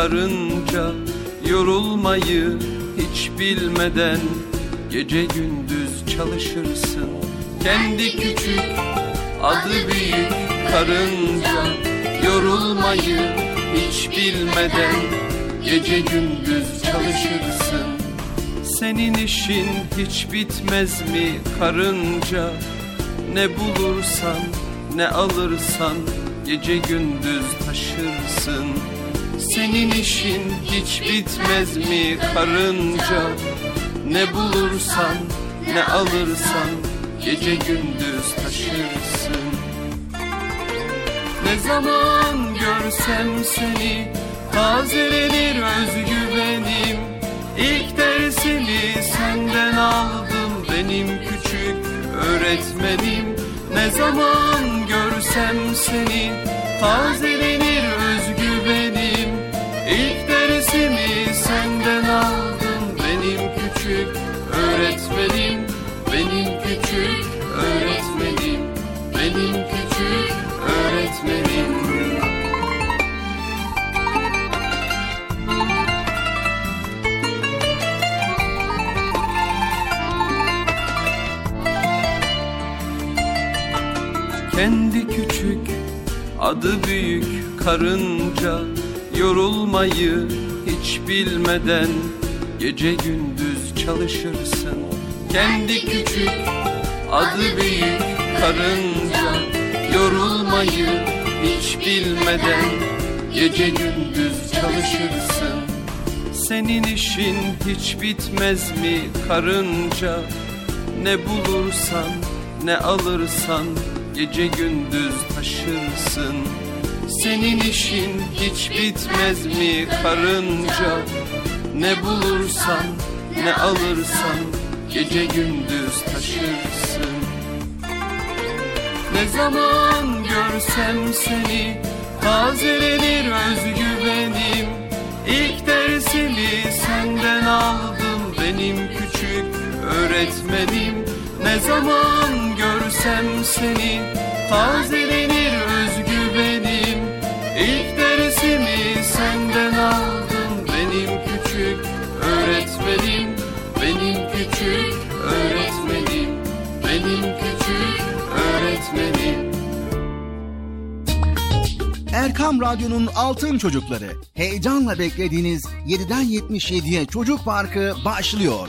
Karınca Yorulmayı hiç bilmeden Gece gündüz çalışırsın. Kendi küçük adı büyük karınca Yorulmayı hiç bilmeden Gece gündüz çalışırsın. Senin işin hiç bitmez mi karınca? Ne bulursan ne alırsan Gece gündüz taşırsın Senin işin hiç bitmez mi karınca? Ne bulursan ne alırsan Gece gündüz taşırsın. Ne zaman görsem seni Tazelenir özgüvenim. İlk dersimi senden aldım Benim küçük öğretmenim. Ne zaman görsem seni Tazelenir özgüvenim senden aldım Benim küçük öğretmenim. Benim küçük öğretmenim. Benim küçük öğretmenim. Kendi küçük adı büyük karınca. Yorulmayı hiç bilmeden Gece gündüz çalışırsın. Kendi küçük adı büyük karınca. Yorulmayı hiç bilmeden Gece gündüz çalışırsın. Senin işin hiç bitmez mi karınca? Ne bulursan ne alırsan Gece gündüz taşırsın Senin işin hiç bitmez mi karınca? Ne bulursan ne alırsan Gece gündüz taşırsın. Ne zaman görsem seni Tazelenir özgüvenim. İlk dersimi senden aldım Benim küçük öğretmenim. Ne zaman görsem seni Tazelenir özgüvenim İlk dersimi senden aldım Benim küçük öğretmenim Benim küçük öğretmenim Benim küçük öğretmenim Erkam Radyo'nun Altın Çocukları. Heyecanla beklediğiniz 7'den 77'ye Çocuk Parkı başlıyor.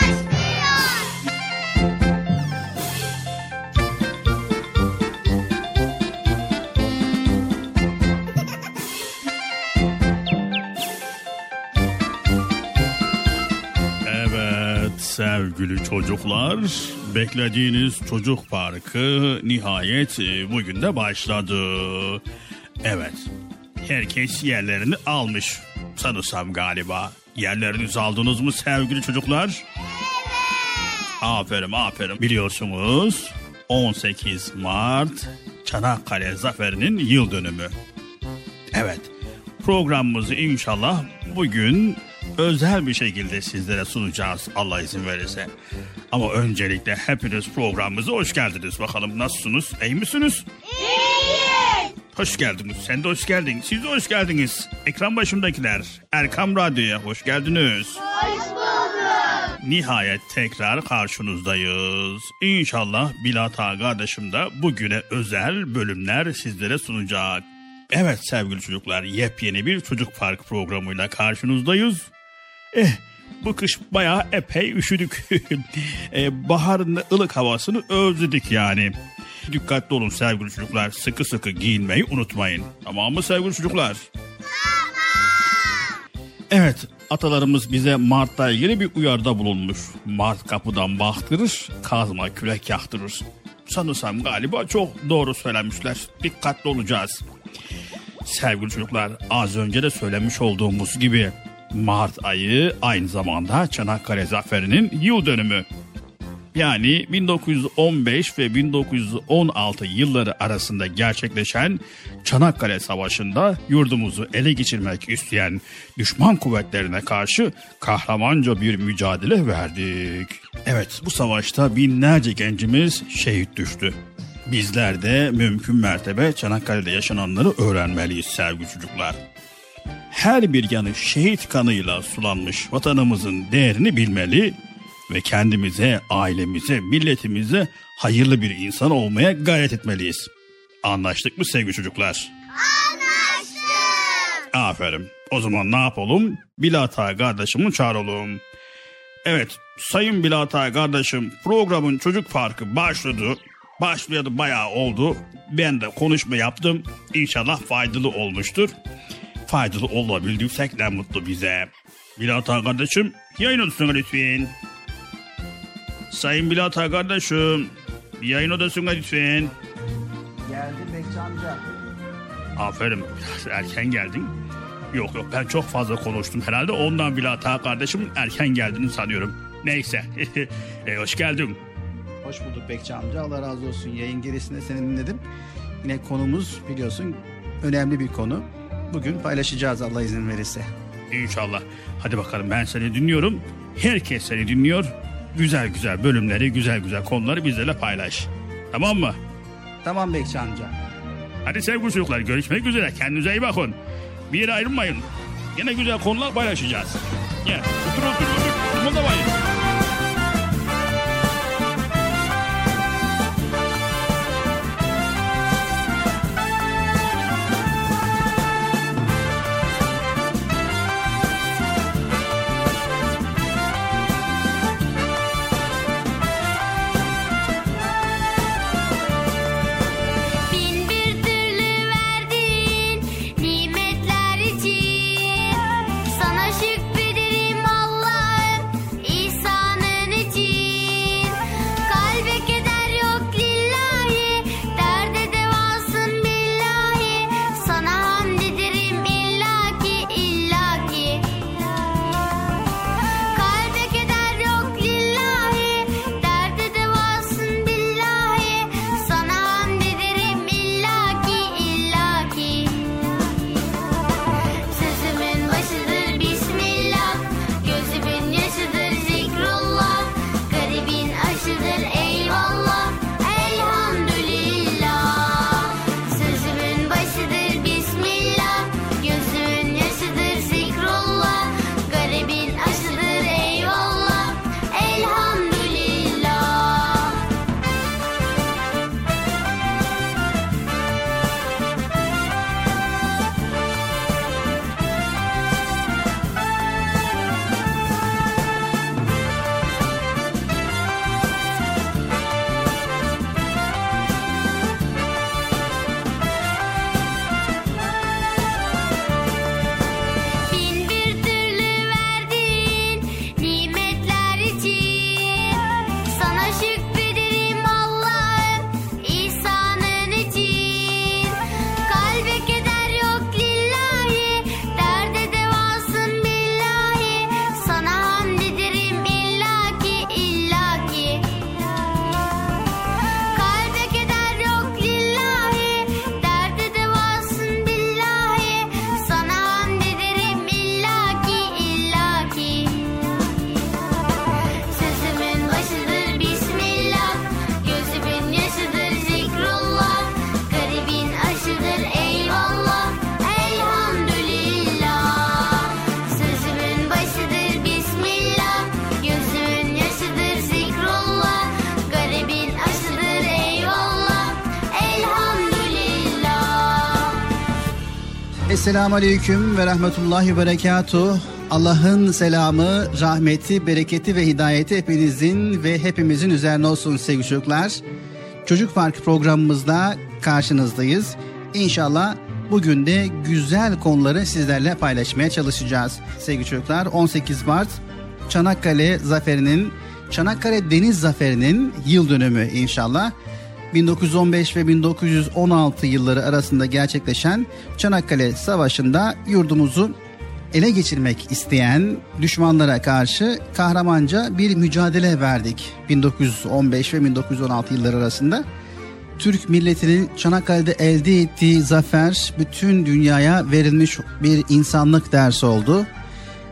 Sevgili çocuklar, beklediğiniz çocuk parkı nihayet e, bugün de başladı. Evet, herkes yerlerini almış sanırsam galiba. Yerlerinizi aldınız mı sevgili çocuklar? Aferin aferin. Biliyorsunuz 18 Mart Çanakkale Zaferi'nin yıl dönümü. Evet programımızı inşallah bugün özel bir şekilde sizlere sunacağız Allah izin verirse. Ama öncelikle hepiniz programımıza hoş geldiniz bakalım nasılsınız iyi misiniz? İyiyiz. Hoş geldiniz sen de hoş geldin siz de hoş geldiniz. Ekran başındakiler Erkam Radyo'ya hoş geldiniz. Nihayet tekrar karşınızdayız. İnşallah Bilata kardeşim de bugüne özel bölümler sizlere sunacak. Evet sevgili çocuklar yepyeni bir çocuk park programıyla karşınızdayız. Eh bu kış bayağı epey üşüdük. eh, baharın ılık havasını özledik yani. Dikkatli olun sevgili çocuklar. Sıkı sıkı giyinmeyi unutmayın. Tamam mı sevgili çocuklar? Evet atalarımız bize Mart'la ilgili bir uyarıda bulunmuş. Mart kapıdan baktırır, kazma kürek yaktırır. Sanırsam galiba çok doğru söylemişler. Dikkatli olacağız. Sevgili çocuklar az önce de söylemiş olduğumuz gibi Mart ayı aynı zamanda Çanakkale Zaferi'nin yıl dönümü. Yani 1915 ve 1916 yılları arasında gerçekleşen Çanakkale Savaşı'nda yurdumuzu ele geçirmek isteyen düşman kuvvetlerine karşı kahramanca bir mücadele verdik. Evet bu savaşta binlerce gencimiz şehit düştü. Bizler de mümkün mertebe Çanakkale'de yaşananları öğrenmeliyiz sevgili çocuklar. Her bir yanı şehit kanıyla sulanmış vatanımızın değerini bilmeli ve kendimize, ailemize, milletimize hayırlı bir insan olmaya gayret etmeliyiz. Anlaştık mı sevgili çocuklar? Anlaştık. Aferin. O zaman ne yapalım? Bilata kardeşimi çağıralım. Evet, Sayın Bilata kardeşim programın çocuk farkı başladı. Başlayalı bayağı oldu. Ben de konuşma yaptım. İnşallah faydalı olmuştur. Faydalı olabildiysek ne mutlu bize. Bilata kardeşim yayın odasına lütfen. Sayın Bilata kardeşim yayın odasına lütfen. Geldi Bekçi amca. Aferin biraz erken geldin. Yok yok ben çok fazla konuştum herhalde ondan Bilata kardeşim erken geldiğini sanıyorum. Neyse e, hoş geldin. Hoş bulduk Bekçi amca. Allah razı olsun. Yayın gerisinde seni dinledim. Yine konumuz biliyorsun önemli bir konu. Bugün paylaşacağız Allah izin verirse. İnşallah. Hadi bakalım ben seni dinliyorum. Herkes seni dinliyor. Güzel güzel bölümleri, güzel güzel konuları bizlerle paylaş. Tamam mı? Tamam Bekçi amca. Hadi sevgili çocuklar görüşmek üzere. Kendinize iyi bakın. Bir yere ayrılmayın. Yine güzel konular paylaşacağız. Gel otur otur otur. Kımıldamayın. Esselamu Aleyküm ve Rahmetullahi Berekatuh. Allah'ın selamı, rahmeti, bereketi ve hidayeti hepinizin ve hepimizin üzerine olsun sevgili çocuklar. Çocuk Park programımızda karşınızdayız. İnşallah Bugün de güzel konuları sizlerle paylaşmaya çalışacağız. Sevgili çocuklar 18 Mart Çanakkale Zaferi'nin Çanakkale Deniz Zaferi'nin yıl dönümü inşallah. 1915 ve 1916 yılları arasında gerçekleşen Çanakkale Savaşı'nda yurdumuzu ele geçirmek isteyen düşmanlara karşı kahramanca bir mücadele verdik 1915 ve 1916 yılları arasında. Türk milletinin Çanakkale'de elde ettiği zafer bütün dünyaya verilmiş bir insanlık dersi oldu.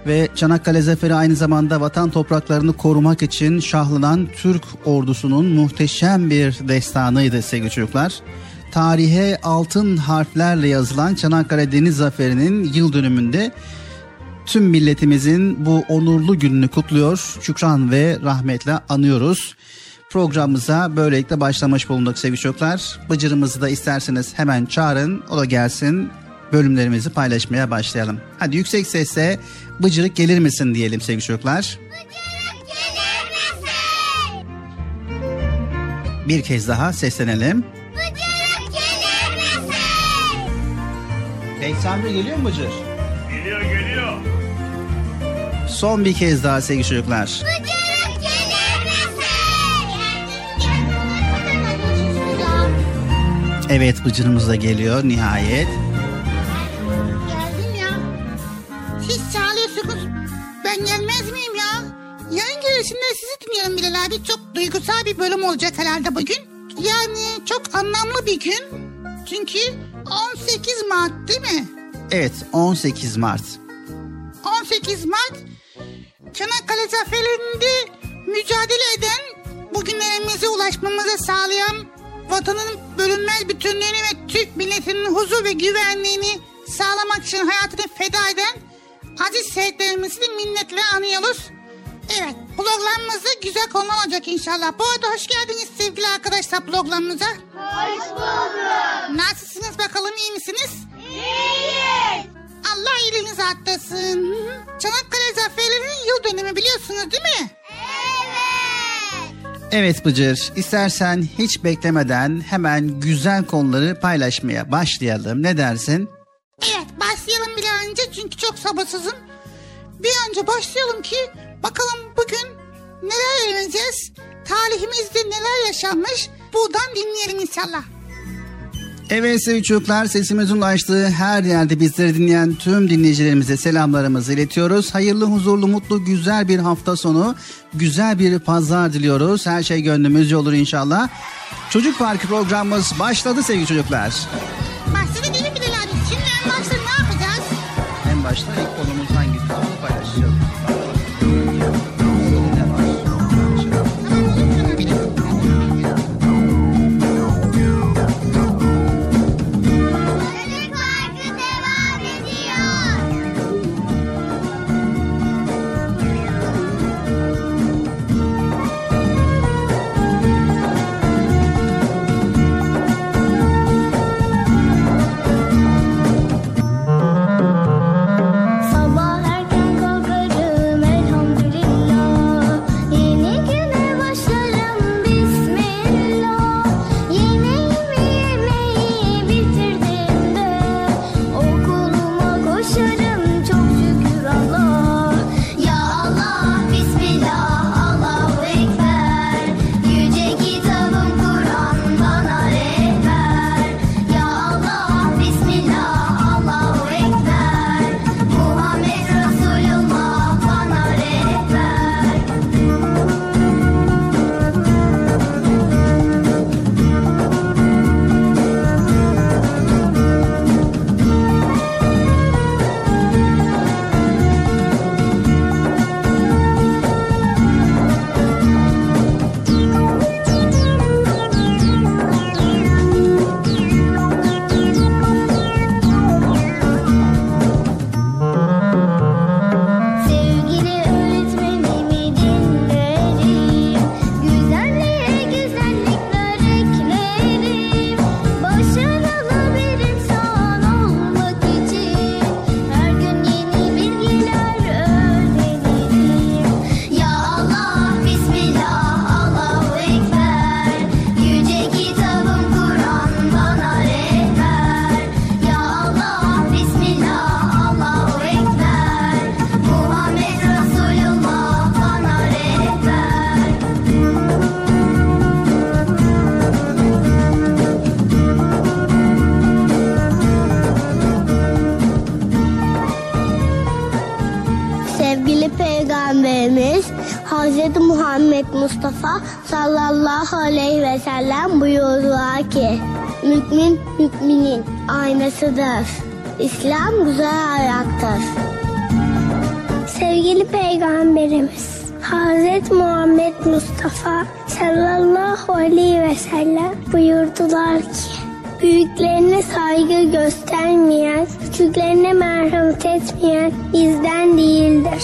Ve Çanakkale Zaferi aynı zamanda vatan topraklarını korumak için şahlanan Türk ordusunun muhteşem bir destanıydı sevgili çocuklar. Tarihe altın harflerle yazılan Çanakkale Deniz Zaferi'nin yıl dönümünde tüm milletimizin bu onurlu gününü kutluyor. Şükran ve rahmetle anıyoruz. Programımıza böylelikle başlamış bulunduk sevgili çocuklar. Bıcırımızı da isterseniz hemen çağırın. O da gelsin bölümlerimizi paylaşmaya başlayalım. Hadi yüksek sesle bıcırık gelir misin diyelim sevgili çocuklar. Bıcırık gelir misin? Bir kez daha seslenelim. Bıcırık gelir misin? 81 geliyor mu Bıcır? Geliyor geliyor. Son bir kez daha sevgili çocuklar. Bıcırık gelir misin? Evet Bıcırımız da geliyor nihayet. Girişinde sizi dinliyorum Bilal abi. Çok duygusal bir bölüm olacak herhalde bugün. Yani çok anlamlı bir gün. Çünkü 18 Mart değil mi? Evet 18 Mart. 18 Mart Çanakkale zaferinde mücadele eden bugünlerimize ulaşmamızı sağlayan vatanın bölünmez bütünlüğünü ve Türk milletinin huzur ve güvenliğini sağlamak için hayatını feda eden aziz şehitlerimizi minnetle anıyoruz. Evet programımızda güzel konu olacak inşallah. Bu arada hoş geldiniz sevgili arkadaşlar programımıza. Hoş bulduk. Nasılsınız bakalım iyi misiniz? İyiyiz. Allah iyiliğinizi arttırsın. Çanakkale Zaferi'nin yıl dönümü biliyorsunuz değil mi? Evet. Evet Bıcır istersen hiç beklemeden hemen güzel konuları paylaşmaya başlayalım. Ne dersin? Evet başlayalım bir an önce çünkü çok sabırsızım. Bir an önce başlayalım ki bakalım bugün neler öğreneceğiz? Tarihimizde neler yaşanmış? Buradan dinleyelim inşallah. Evet sevgili çocuklar sesimizin ulaştığı her yerde bizleri dinleyen tüm dinleyicilerimize selamlarımızı iletiyoruz. Hayırlı, huzurlu, mutlu, güzel bir hafta sonu, güzel bir pazar diliyoruz. Her şey gönlümüzce olur inşallah. Çocuk Parkı programımız başladı sevgili çocuklar. Başladı değil mi Bilal abi? Şimdi en başta ne yapacağız? En başta ilk konumuz Hz. Muhammed Mustafa sallallahu aleyhi ve sellem buyurdular ki Mümin müminin aynasıdır. İslam güzel ayaktır. Sevgili Peygamberimiz Hz. Muhammed Mustafa sallallahu aleyhi ve sellem buyurdular ki Büyüklerine saygı göstermeyen, küçüklerine merhamet etmeyen bizden değildir.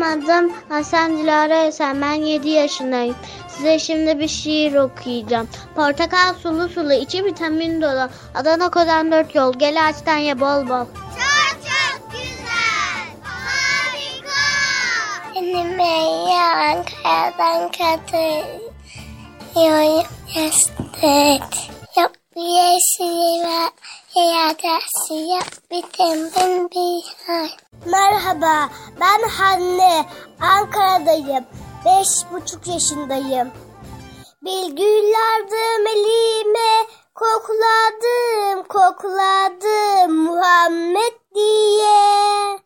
Benim adım Hasan Dilara Esen. Ben 7 yaşındayım. Size şimdi bir şiir okuyacağım. Portakal sulu sulu, içi vitamin dolu. Adana Kozan 4 yol. Gel açtan ye bol bol. Çok çok güzel. Harika. Benim Beyya Ankara'dan katılıyorum. Yastık. Yok bir yeşili var. Bir tembel bir hal. Merhaba ben Hanne. Ankara'dayım. Beş buçuk yaşındayım. Bilgülerdim elime kokladım kokladım Muhammed diye.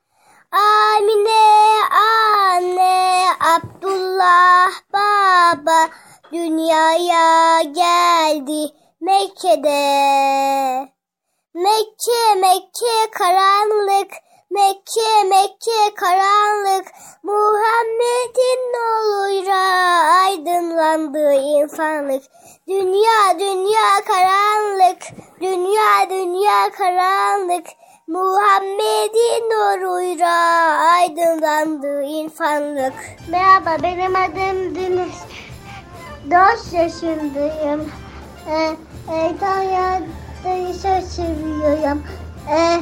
Amine anne Abdullah baba dünyaya geldi Mekke'de. Mekke Mekke karanlık. Mekke Mekke karanlık. Muhammed'in nuruyla aydınlandı insanlık. Dünya dünya karanlık. Dünya dünya karanlık. Muhammed'in nuruyla aydınlandı insanlık. Merhaba benim adım Deniz. 4 yaşındayım. Ee, e, Çok seviyorum ee,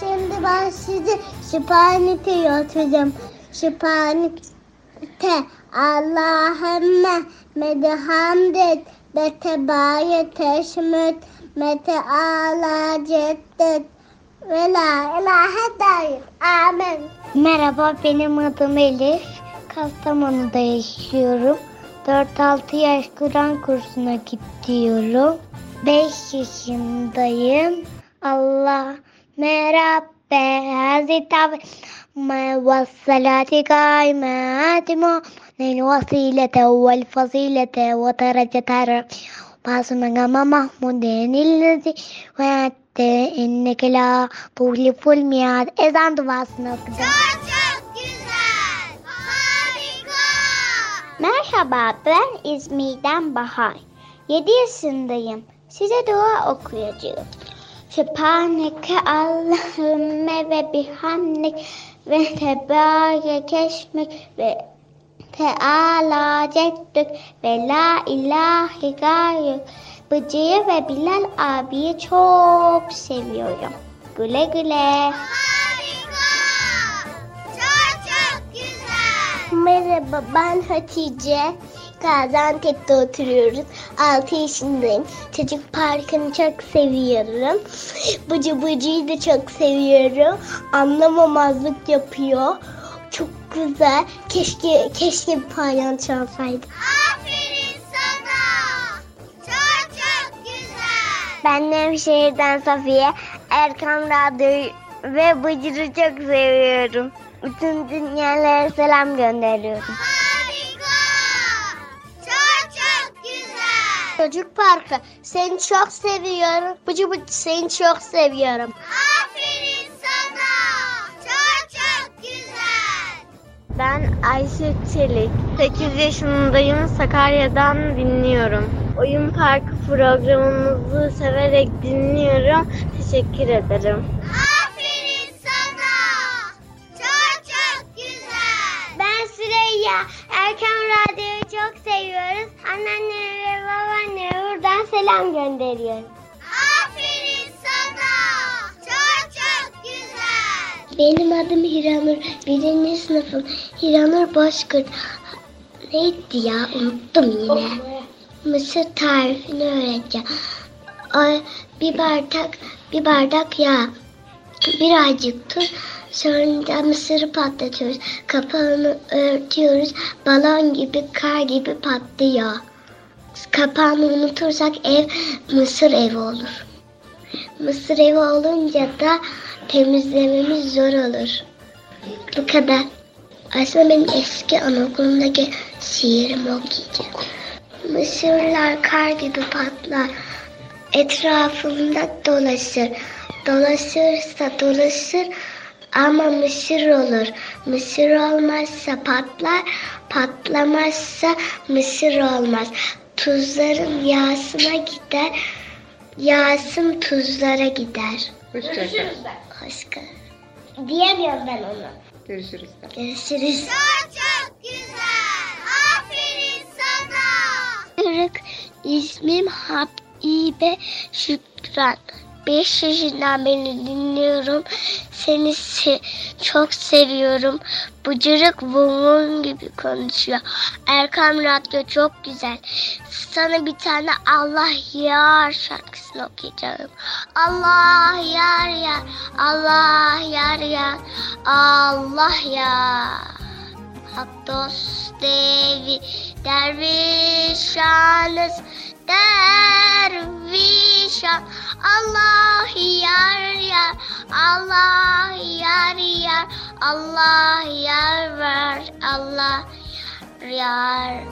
Şimdi ben sizi Sübhaneke yatıracağım. Sübhaneke Allahümme medhamdet betebaye teşmüt mete ala ceddet ve la ilahe dair. Amin. Merhaba benim adım Elif. Kastamonu'da yaşıyorum. 4-6 yaş Kur'an kursuna gidiyorum. 5 yaşındayım. Allah merhabbe Hazreti Abi vel fazilete ve derecete Basmanga Mahmudin illezi ve hatte inneke la tuhliful miad ezan duasını okudum. Çok çok güzel. Harika. Merhaba ben İzmir'den Bahar. 7 yaşındayım. Size dua okuyacağım. Sübhaneke Allahümme ve bihamdik ve tebarek esmek ve Teala ceddük ve la ilahe gayrük. Bıcı'yı ve Bilal abiyi çok seviyorum. Güle güle. Harika. Çok çok güzel. Merhaba ben Hatice. Gaziantep'te oturuyoruz. 6 yaşındayım. Çocuk parkını çok seviyorum. Bıcı bıcıyı da çok seviyorum. Anlamamazlık yapıyor. Çok güzel. Keşke keşke bir palyaço olsaydı. Aferin sana. Çok çok güzel. Ben Nevşehir'den Safiye. Erkan Radyo'yu ve Bıcır'ı çok seviyorum. Bütün dünyalara selam gönderiyorum. Çocuk Parkı seni çok seviyorum. Bıcı bıcı seni çok seviyorum. Aferin sana. Çok çok güzel. Ben Ayşe Çelik. 8 yaşındayım. Sakarya'dan dinliyorum. Oyun Parkı programınızı severek dinliyorum. Teşekkür ederim. Aferin sana. Çok çok güzel. Ben Süreyya. Erken Radyo'yu çok seviyoruz. Babaanneme buradan selam gönderiyorum. Aferin sana. Çok çok güzel. Benim adım Hiranur. Birinci sınıfım. Hiranur Bozkurt. Neydi ya? Unuttum yine. Mısır tarifini öğreteceğim. Bir bardak, bir bardak yağ. Birazcık tuz. Sonra da mısırı patlatıyoruz. Kapağını örtüyoruz. Balon gibi, kar gibi patlıyor. Kapağını unutursak ev mısır evi olur. Mısır evi olunca da temizlememiz zor olur. Bu kadar. Aslında benim eski anaokulundaki şiirimi okuyacağım. Mısırlar kar gibi patlar. Etrafımda dolaşır. Dolaşırsa dolaşır ama mısır olur. Mısır olmazsa patlar. Patlamazsa mısır olmaz. Tuzların yağsına gider. Yağsın tuzlara gider. Hoşçakal. Başka. Diyemiyorum ben onu. Görüşürüz. Görüşürüz. Çok çok güzel. Aferin sana. Türk ismim Habibe Şükran. 5 yaşından beri dinliyorum. Seni se- çok seviyorum. Bıcırık vurun gibi konuşuyor. Erkam Radyo çok güzel. Sana bir tane Allah yar şarkısını okuyacağım. Allah yar yar, Allah yar yar, Allah yar. Hak dost devi dervişanız dervişan. Allah yar yar Allah yar yar Allah yar var Allah yar. Yar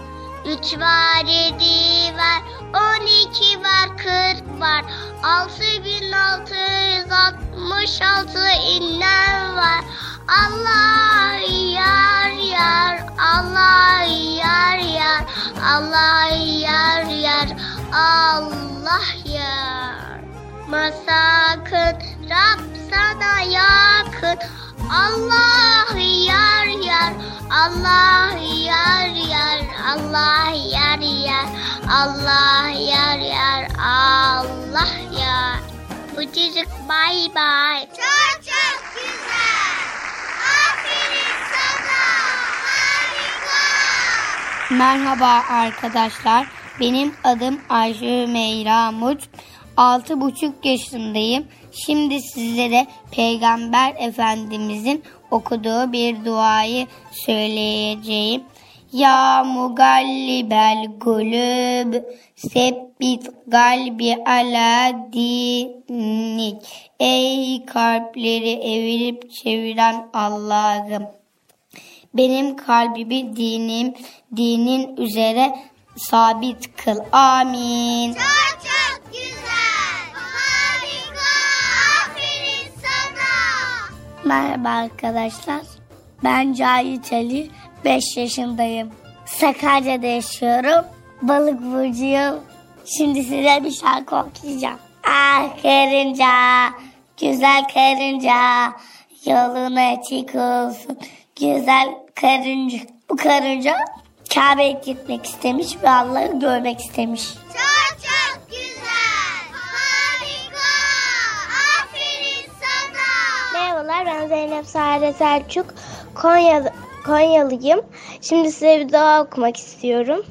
Üç var yedi var on iki var kırk var. Altı bin altı yüz altmış altı iner var. Allah yar yar Allah yar yar. Allah yar yar Allah yar. Masakın Rab sana yakın. Allah yar yar Allah yar yar Allah yar yar Allah yar yar Allah yar Bıcırık bay bay Çok çok güzel. Aferin sana. Harika. Merhaba arkadaşlar. Benim adım Ayşe Meyra Mut. Altı buçuk yaşındayım. Şimdi sizlere Peygamber Efendimizin okuduğu bir duayı söyleyeceğim. Ya mugallibel gulub sebbit galbi ala dinik. Ey kalpleri evirip çeviren Allah'ım. Benim kalbimi dinim, dinin üzere sabit kıl. Amin. Çok çok güzel. Merhaba arkadaşlar. Ben Cahit Ali. 5 yaşındayım. Sakarya'da yaşıyorum. Balık burcuyum. Şimdi size bir şarkı okuyacağım. Ah karınca, güzel karınca, yolun açık olsun. Güzel karınca. Bu karınca Kabe'ye gitmek istemiş ve Allah'ı görmek istemiş. Çok çok güzel. Merhabalar ben Zeynep Sare Selçuk. Konya, Konyalıyım. Şimdi size bir dua okumak istiyorum.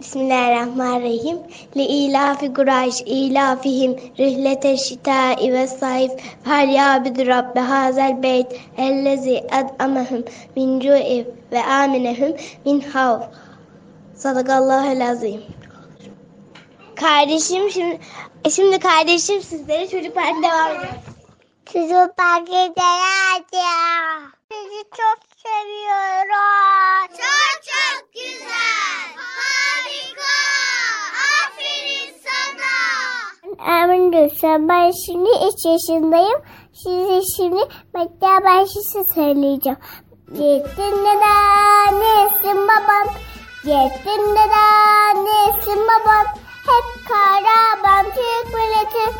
Bismillahirrahmanirrahim. Li ilafi Kureyş ilafihim rihlete şitai ve sayf fel yabidu rabbe hazel beyt ellezi ad'amahum min cu'i ve aminehum min havf. Sadakallahul azim. Kardeşim şimdi şimdi kardeşim sizlere çocuk parkı devam ediyor. Çocuk parkı devam Sizi çok seviyorum. Çok çok güzel. Harika. Aferin sana. Emin Gülşen. Ben şimdi 3 yaşındayım. Size şimdi Mekte Başısı söyleyeceğim. Gittin neden nesin babam? Gittin neden nesin babam? Hep karaban Türk milleti.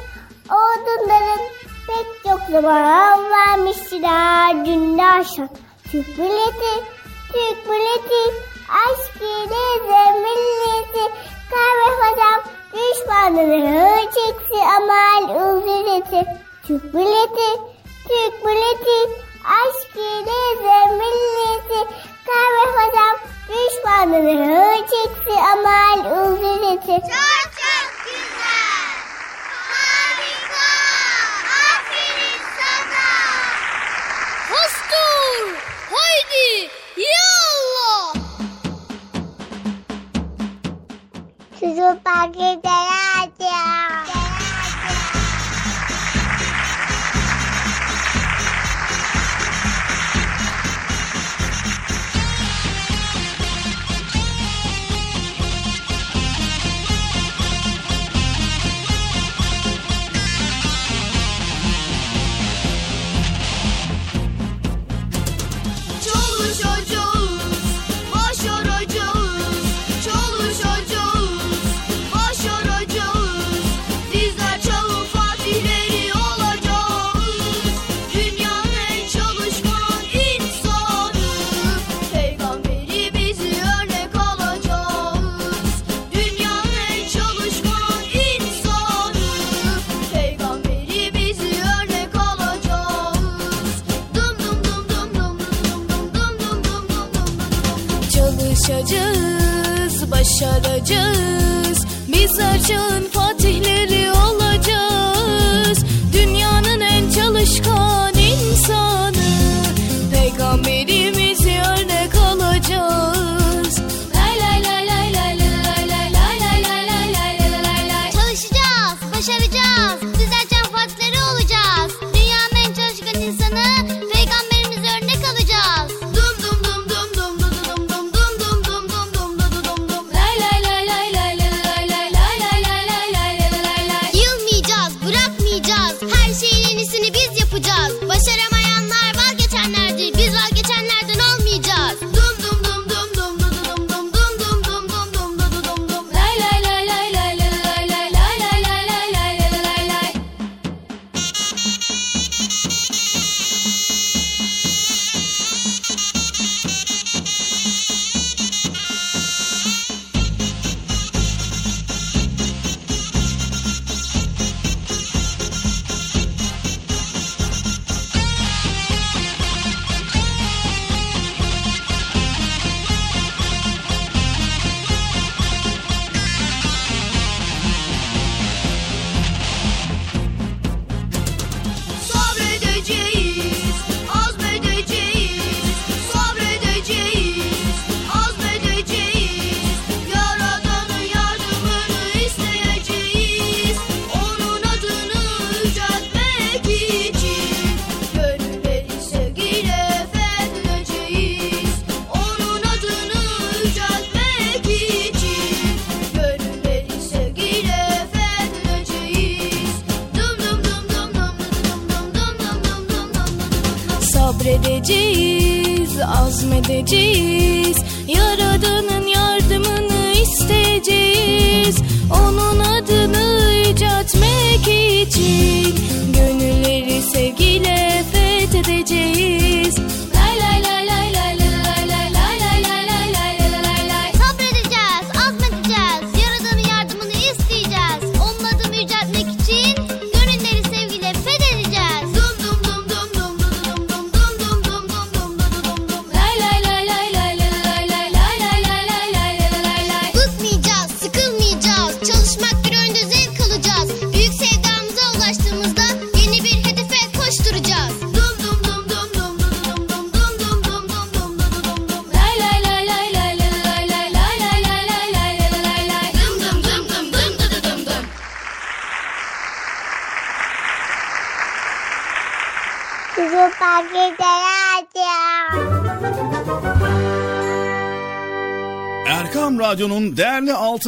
Odunların pek çok zaman vermişler dün akşam. Türk milleti, Türk milleti, aşk ile milleti. Kahve hocam düşmanını çeksi amal uzun Türk milleti, Türk milleti, aşk ile milleti. Kahve hocam düşmanını çeksi amal uzun Çok çok güzel. Harika. Aferin sana. Hostur. Haydi. Yallah. Çocuk parkı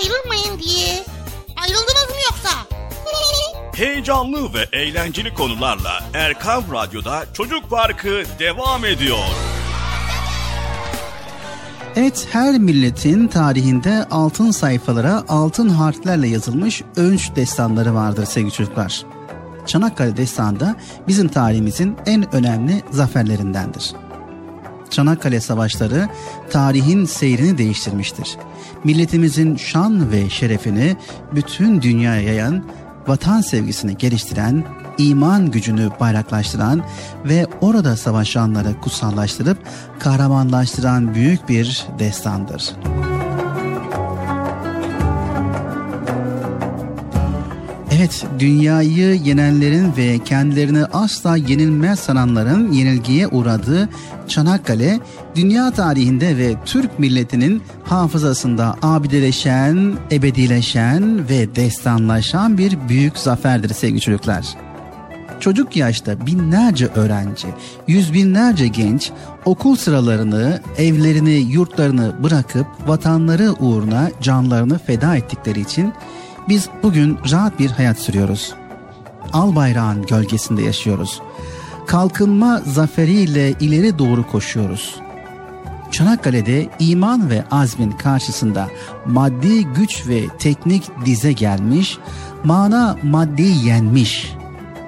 ayrılmayın diye. Ayrıldınız mı yoksa? Heyecanlı ve eğlenceli konularla Erkam Radyo'da Çocuk Parkı devam ediyor. Evet her milletin tarihinde altın sayfalara altın harflerle yazılmış önç destanları vardır sevgili çocuklar. Çanakkale Destanı da bizim tarihimizin en önemli zaferlerindendir. Çanakkale Savaşları tarihin seyrini değiştirmiştir. Milletimizin şan ve şerefini bütün dünyaya yayan, vatan sevgisini geliştiren, iman gücünü bayraklaştıran ve orada savaşanları kutsallaştırıp kahramanlaştıran büyük bir destandır. Evet, dünyayı yenenlerin ve kendilerini asla yenilmez sananların yenilgiye uğradığı Çanakkale, dünya tarihinde ve Türk milletinin hafızasında abideleşen, ebedileşen ve destanlaşan bir büyük zaferdir sevgili çocuklar. Çocuk yaşta binlerce öğrenci, yüz binlerce genç okul sıralarını, evlerini, yurtlarını bırakıp vatanları uğruna canlarını feda ettikleri için biz bugün rahat bir hayat sürüyoruz. Al bayrağın gölgesinde yaşıyoruz. Kalkınma zaferiyle ileri doğru koşuyoruz. Çanakkale'de iman ve azmin karşısında maddi güç ve teknik dize gelmiş, mana maddeyi yenmiş.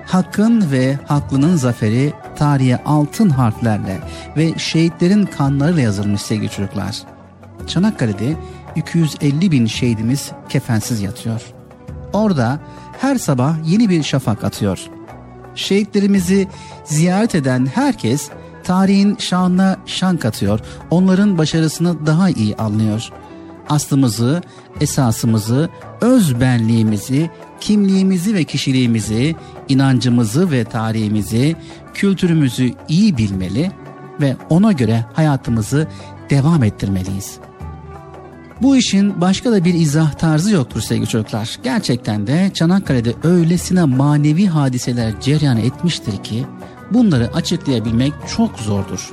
Hakkın ve haklının zaferi tarihe altın harflerle ve şehitlerin kanlarıyla yazılmış sevgili çocuklar. Çanakkale'de 250 bin şehidimiz kefensiz yatıyor. Orada her sabah yeni bir şafak atıyor. Şehitlerimizi ziyaret eden herkes tarihin şanına şan katıyor. Onların başarısını daha iyi anlıyor. aslımızı, esasımızı, öz benliğimizi, kimliğimizi ve kişiliğimizi, inancımızı ve tarihimizi, kültürümüzü iyi bilmeli ve ona göre hayatımızı devam ettirmeliyiz. Bu işin başka da bir izah tarzı yoktur sevgili çocuklar. Gerçekten de Çanakkale'de öylesine manevi hadiseler cereyan etmiştir ki bunları açıklayabilmek çok zordur.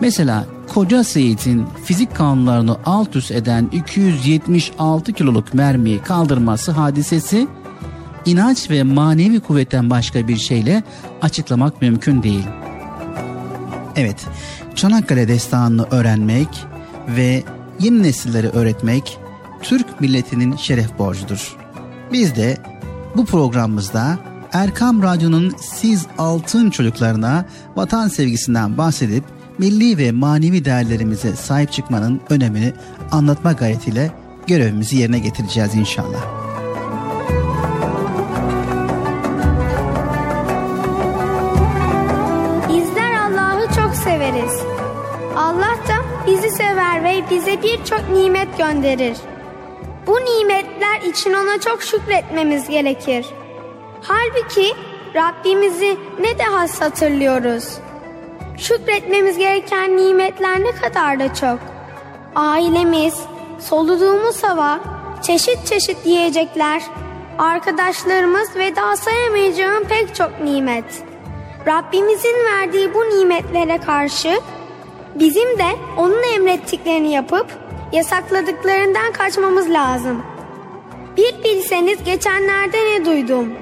Mesela Koca Seyit'in fizik kanunlarını alt üst eden 276 kiloluk mermiyi kaldırması hadisesi inanç ve manevi kuvvetten başka bir şeyle açıklamak mümkün değil. Evet, Çanakkale destanını öğrenmek ve yeni nesillere öğretmek Türk milletinin şeref borcudur. Biz de bu programımızda Erkam Radyo'nun siz altın çocuklarına vatan sevgisinden bahsedip milli ve manevi değerlerimize sahip çıkmanın önemini anlatma gayretiyle görevimizi yerine getireceğiz inşallah. Bizi sever ve bize birçok nimet gönderir. Bu nimetler için ona çok şükretmemiz gerekir. Halbuki Rabbimizi ne de has hatırlıyoruz. Şükretmemiz gereken nimetler ne kadar da çok. Ailemiz, soluduğumuz hava, çeşit çeşit yiyecekler, arkadaşlarımız ve daha sayamayacağım pek çok nimet. Rabbimizin verdiği bu nimetlere karşı bizim de onun emrettiklerini yapıp yasakladıklarından kaçmamız lazım. Bir bilseniz geçenlerde ne duydum.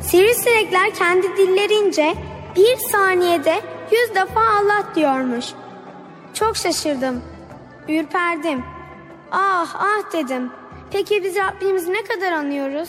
Sivrisinekler kendi dillerince bir saniyede yüz defa Allah diyormuş. Çok şaşırdım. Ürperdim. Ah ah dedim. Peki biz Rabbimizi ne kadar anıyoruz?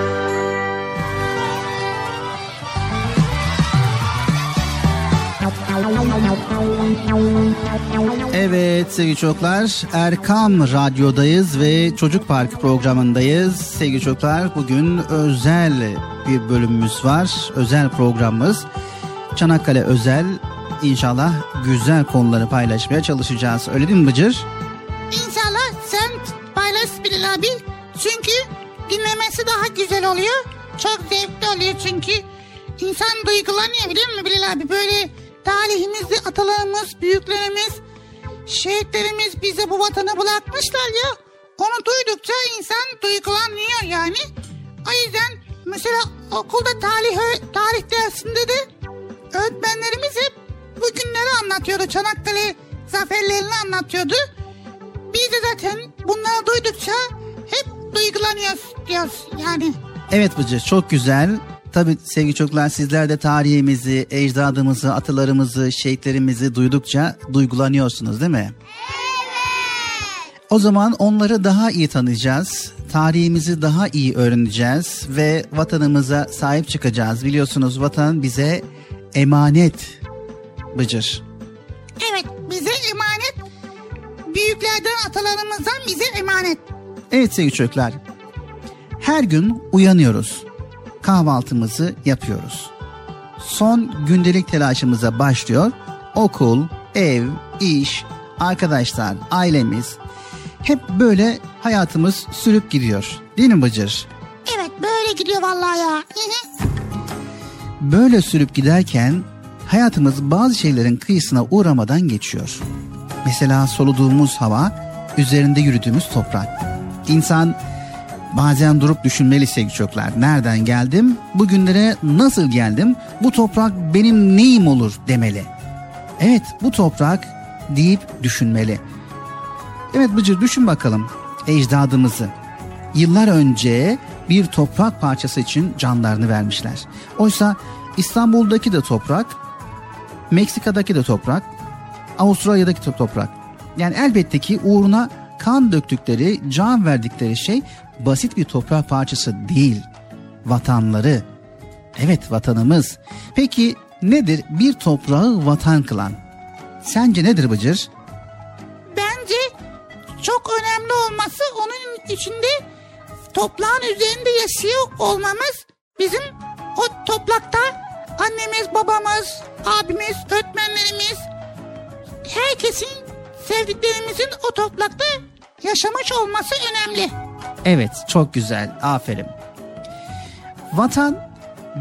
Evet sevgili çocuklar Erkam Radyo'dayız ve Çocuk Parkı programındayız. Sevgili çocuklar bugün özel bir bölümümüz var. Özel programımız. Çanakkale özel İnşallah güzel konuları paylaşmaya çalışacağız. Öyle değil mi Bıcır? İnşallah sen paylaş Bilal abi. Çünkü dinlemesi daha güzel oluyor. Çok zevkli oluyor çünkü. İnsan duygulanıyor biliyor musun Bilal abi? Böyle tarihimizde atalarımız, büyüklerimiz, şehitlerimiz bize bu vatanı bırakmışlar ya. Onu duydukça insan duygulanıyor yani. O yüzden mesela okulda tarih, tarih dersinde de öğretmenlerimiz hep bu günleri anlatıyordu. Çanakkale zaferlerini anlatıyordu. Biz de zaten bunları duydukça hep duygulanıyoruz diyoruz yani. Evet Bıcır çok güzel. Tabii sevgili çocuklar sizler de tarihimizi, ecdadımızı, atalarımızı, şehitlerimizi duydukça duygulanıyorsunuz değil mi? O zaman onları daha iyi tanıyacağız. Tarihimizi daha iyi öğreneceğiz ve vatanımıza sahip çıkacağız. Biliyorsunuz vatan bize emanet Bıcır. Evet bize emanet. Büyüklerden atalarımızdan bize emanet. Evet sevgili çocuklar. Her gün uyanıyoruz. Kahvaltımızı yapıyoruz. Son gündelik telaşımıza başlıyor. Okul, ev, iş, arkadaşlar, ailemiz hep böyle hayatımız sürüp gidiyor. Değil mi Bıcır? Evet böyle gidiyor vallahi ya. Böyle sürüp giderken hayatımız bazı şeylerin kıyısına uğramadan geçiyor. Mesela soluduğumuz hava, üzerinde yürüdüğümüz toprak. İnsan bazen durup düşünmeli sevgili çocuklar. Nereden geldim? Bugünlere nasıl geldim? Bu toprak benim neyim olur demeli. Evet bu toprak deyip düşünmeli. Evet Bıcır düşün bakalım ecdadımızı. Yıllar önce bir toprak parçası için canlarını vermişler. Oysa İstanbul'daki de toprak, Meksika'daki de toprak, Avustralya'daki de toprak. Yani elbette ki uğruna kan döktükleri, can verdikleri şey basit bir toprak parçası değil. Vatanları. Evet vatanımız. Peki nedir bir toprağı vatan kılan? Sence nedir Bıcır? Bence çok önemli olması onun içinde toprağın üzerinde yaşıyor olmamız bizim o toprakta annemiz, babamız, abimiz, öğretmenlerimiz herkesin sevdiklerimizin o toprakta yaşamış olması önemli. Evet çok güzel aferin. Vatan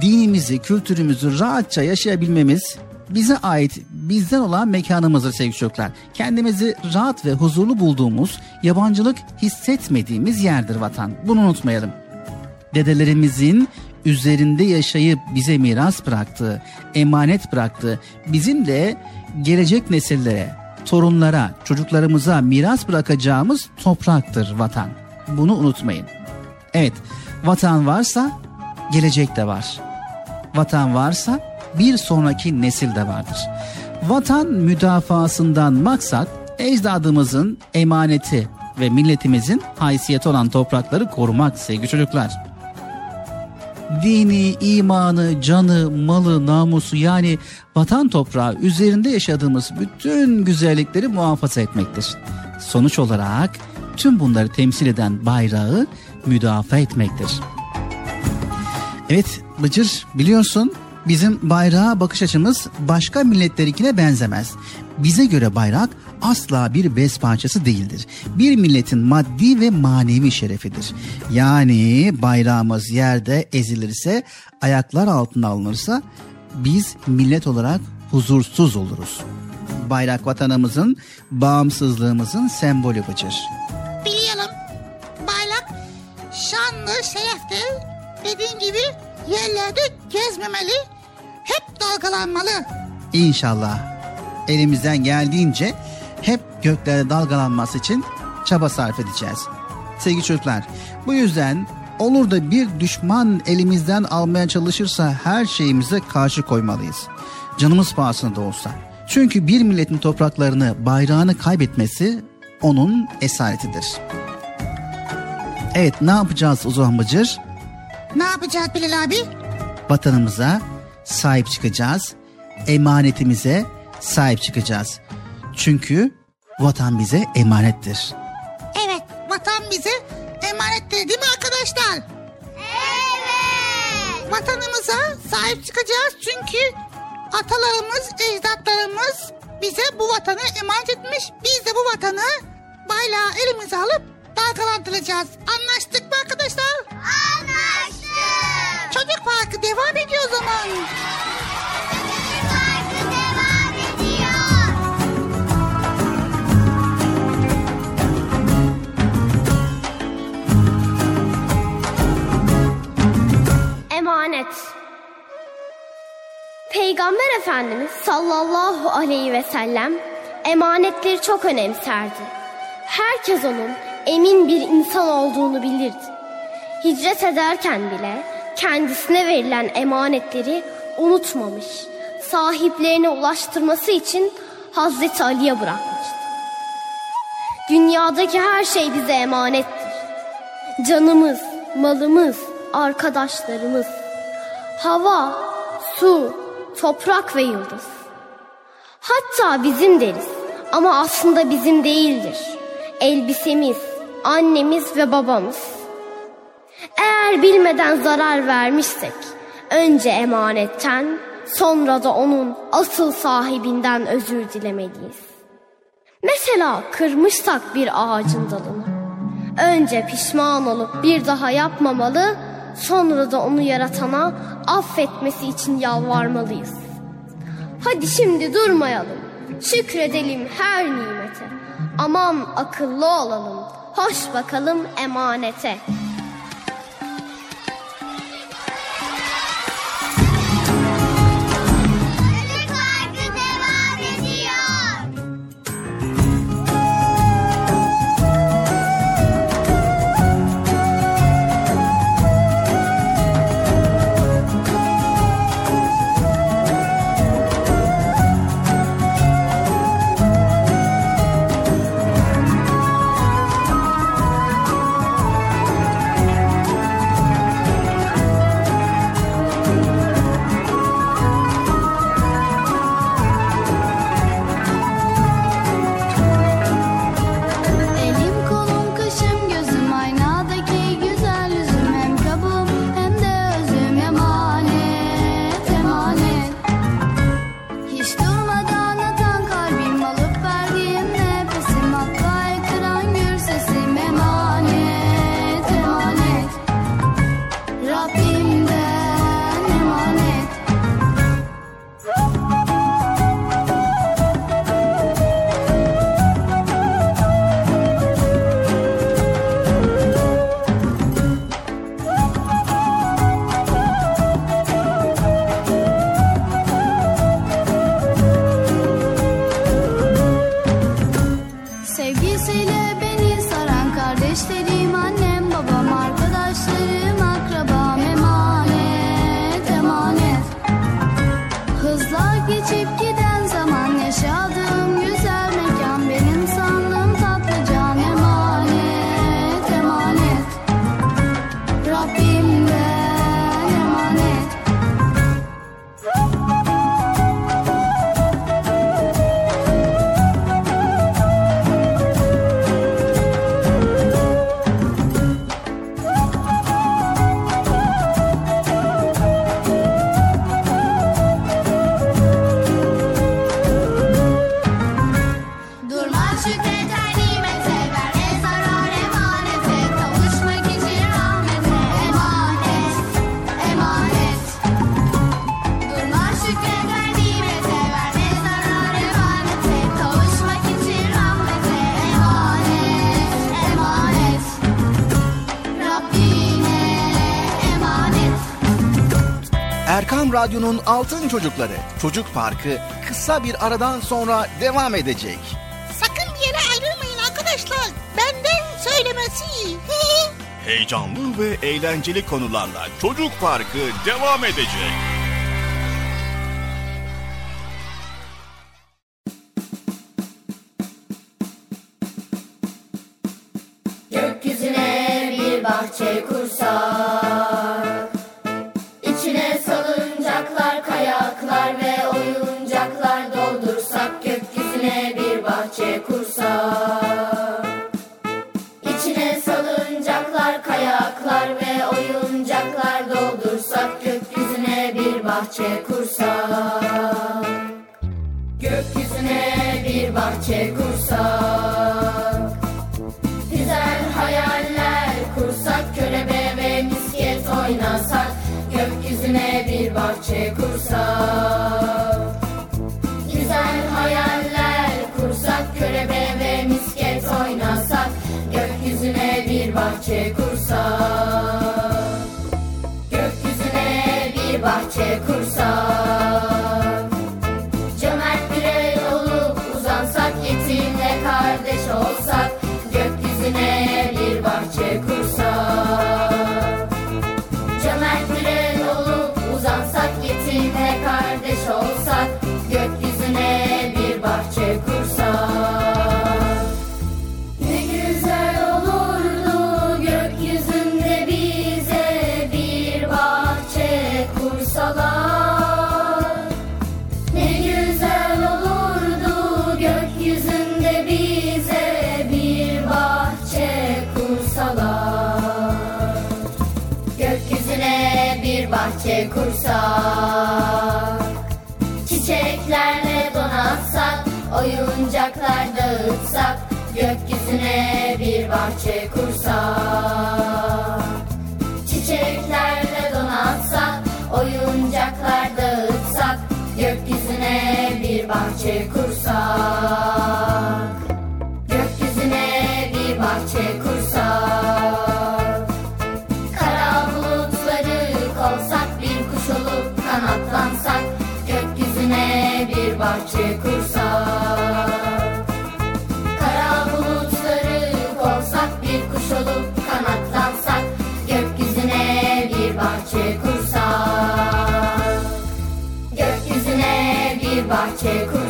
dinimizi, kültürümüzü rahatça yaşayabilmemiz bize ait bizden olan mekanımızdır sevgili çocuklar. Kendimizi rahat ve huzurlu bulduğumuz, yabancılık hissetmediğimiz yerdir vatan. Bunu unutmayalım. Dedelerimizin üzerinde yaşayıp bize miras bıraktığı, emanet bıraktığı, bizim de gelecek nesillere, torunlara, çocuklarımıza miras bırakacağımız topraktır vatan. Bunu unutmayın. Evet, vatan varsa gelecek de var. Vatan varsa bir sonraki nesil de vardır. Vatan müdafasından maksat ecdadımızın emaneti ve milletimizin haysiyeti olan toprakları korumak sevgili çocuklar. Dini, imanı, canı, malı, namusu yani vatan toprağı üzerinde yaşadığımız bütün güzellikleri muhafaza etmektir. Sonuç olarak tüm bunları temsil eden bayrağı müdafaa etmektir. Evet Bıcır biliyorsun bizim bayrağa bakış açımız başka milletlerinkine benzemez. Bize göre bayrak asla bir bez parçası değildir. Bir milletin maddi ve manevi şerefidir. Yani bayrağımız yerde ezilirse, ayaklar altına alınırsa biz millet olarak huzursuz oluruz. Bayrak vatanımızın, bağımsızlığımızın sembolü Bıcır. Biliyorum. Bayrak şanlı, şerefli. Dediğin gibi yerlerde gezmemeli. Hep dalgalanmalı. İnşallah elimizden geldiğince hep göklerde dalgalanması için çaba sarf edeceğiz. Sevgili çocuklar, bu yüzden olur da bir düşman elimizden almaya çalışırsa her şeyimize karşı koymalıyız. Canımız pahasına da olsa. Çünkü bir milletin topraklarını, bayrağını kaybetmesi onun esaretidir. Evet ne yapacağız o zaman Bıcır? Ne yapacağız Bilal abi? vatanımıza sahip çıkacağız. Emanetimize sahip çıkacağız. Çünkü vatan bize emanettir. Evet, vatan bize emanettir değil mi arkadaşlar? Evet. Vatanımıza sahip çıkacağız çünkü atalarımız, ecdatlarımız bize bu vatanı emanet etmiş. Biz de bu vatanı bayrağı elimize alıp dalgalandıracağız. Anlaştık mı arkadaşlar? Anlaştık. Çocuk Parkı devam ediyor o zaman. Emanet. Peygamber Efendimiz sallallahu aleyhi ve sellem emanetleri çok önemserdi. Herkes onun emin bir insan olduğunu bilirdi. Hicret ederken bile kendisine verilen emanetleri unutmamış, sahiplerine ulaştırması için Hazreti Ali'ye bırakmıştı. Dünyadaki her şey bize emanettir. Canımız, malımız, arkadaşlarımız, hava, su, toprak ve yıldız. Hatta bizim deriz ama aslında bizim değildir. Elbisemiz, annemiz ve babamız. Eğer bilmeden zarar vermişsek önce emanetten sonra da onun asıl sahibinden özür dilemeliyiz. Mesela kırmışsak bir ağacın dalını. Önce pişman olup bir daha yapmamalı, sonra da onu yaratana affetmesi için yalvarmalıyız. Hadi şimdi durmayalım. Şükredelim her nimete. Aman akıllı olalım. Hoş bakalım emanete. Erkam Radyo'nun Altın Çocukları Çocuk Parkı kısa bir aradan sonra devam edecek. Sakın bir yere ayrılmayın arkadaşlar. Benden söylemesi. Heyecanlı ve eğlenceli konularla Çocuk Parkı devam edecek. Bir bahçe kursak Güzel hayaller kursak Körebe ve misket oynasak Gökyüzüne bir bahçe kursak. Güzel hayaller kursak Körebe ve misket oynasak Gökyüzüne bir bahçe kursak. Gökyüzüne bir bahçe kursak gökyüzüne bir bahçe kursak. Çiçeklerle donatsak, oyuncaklar dağıtsak, gökyüzüne bir bahçe kursak. Gökyüzüne bir bahçe kursak. Kara bulutları kovsak, bir kuş olup kanatlansak, gökyüzüne bir bahçe kursak. Bir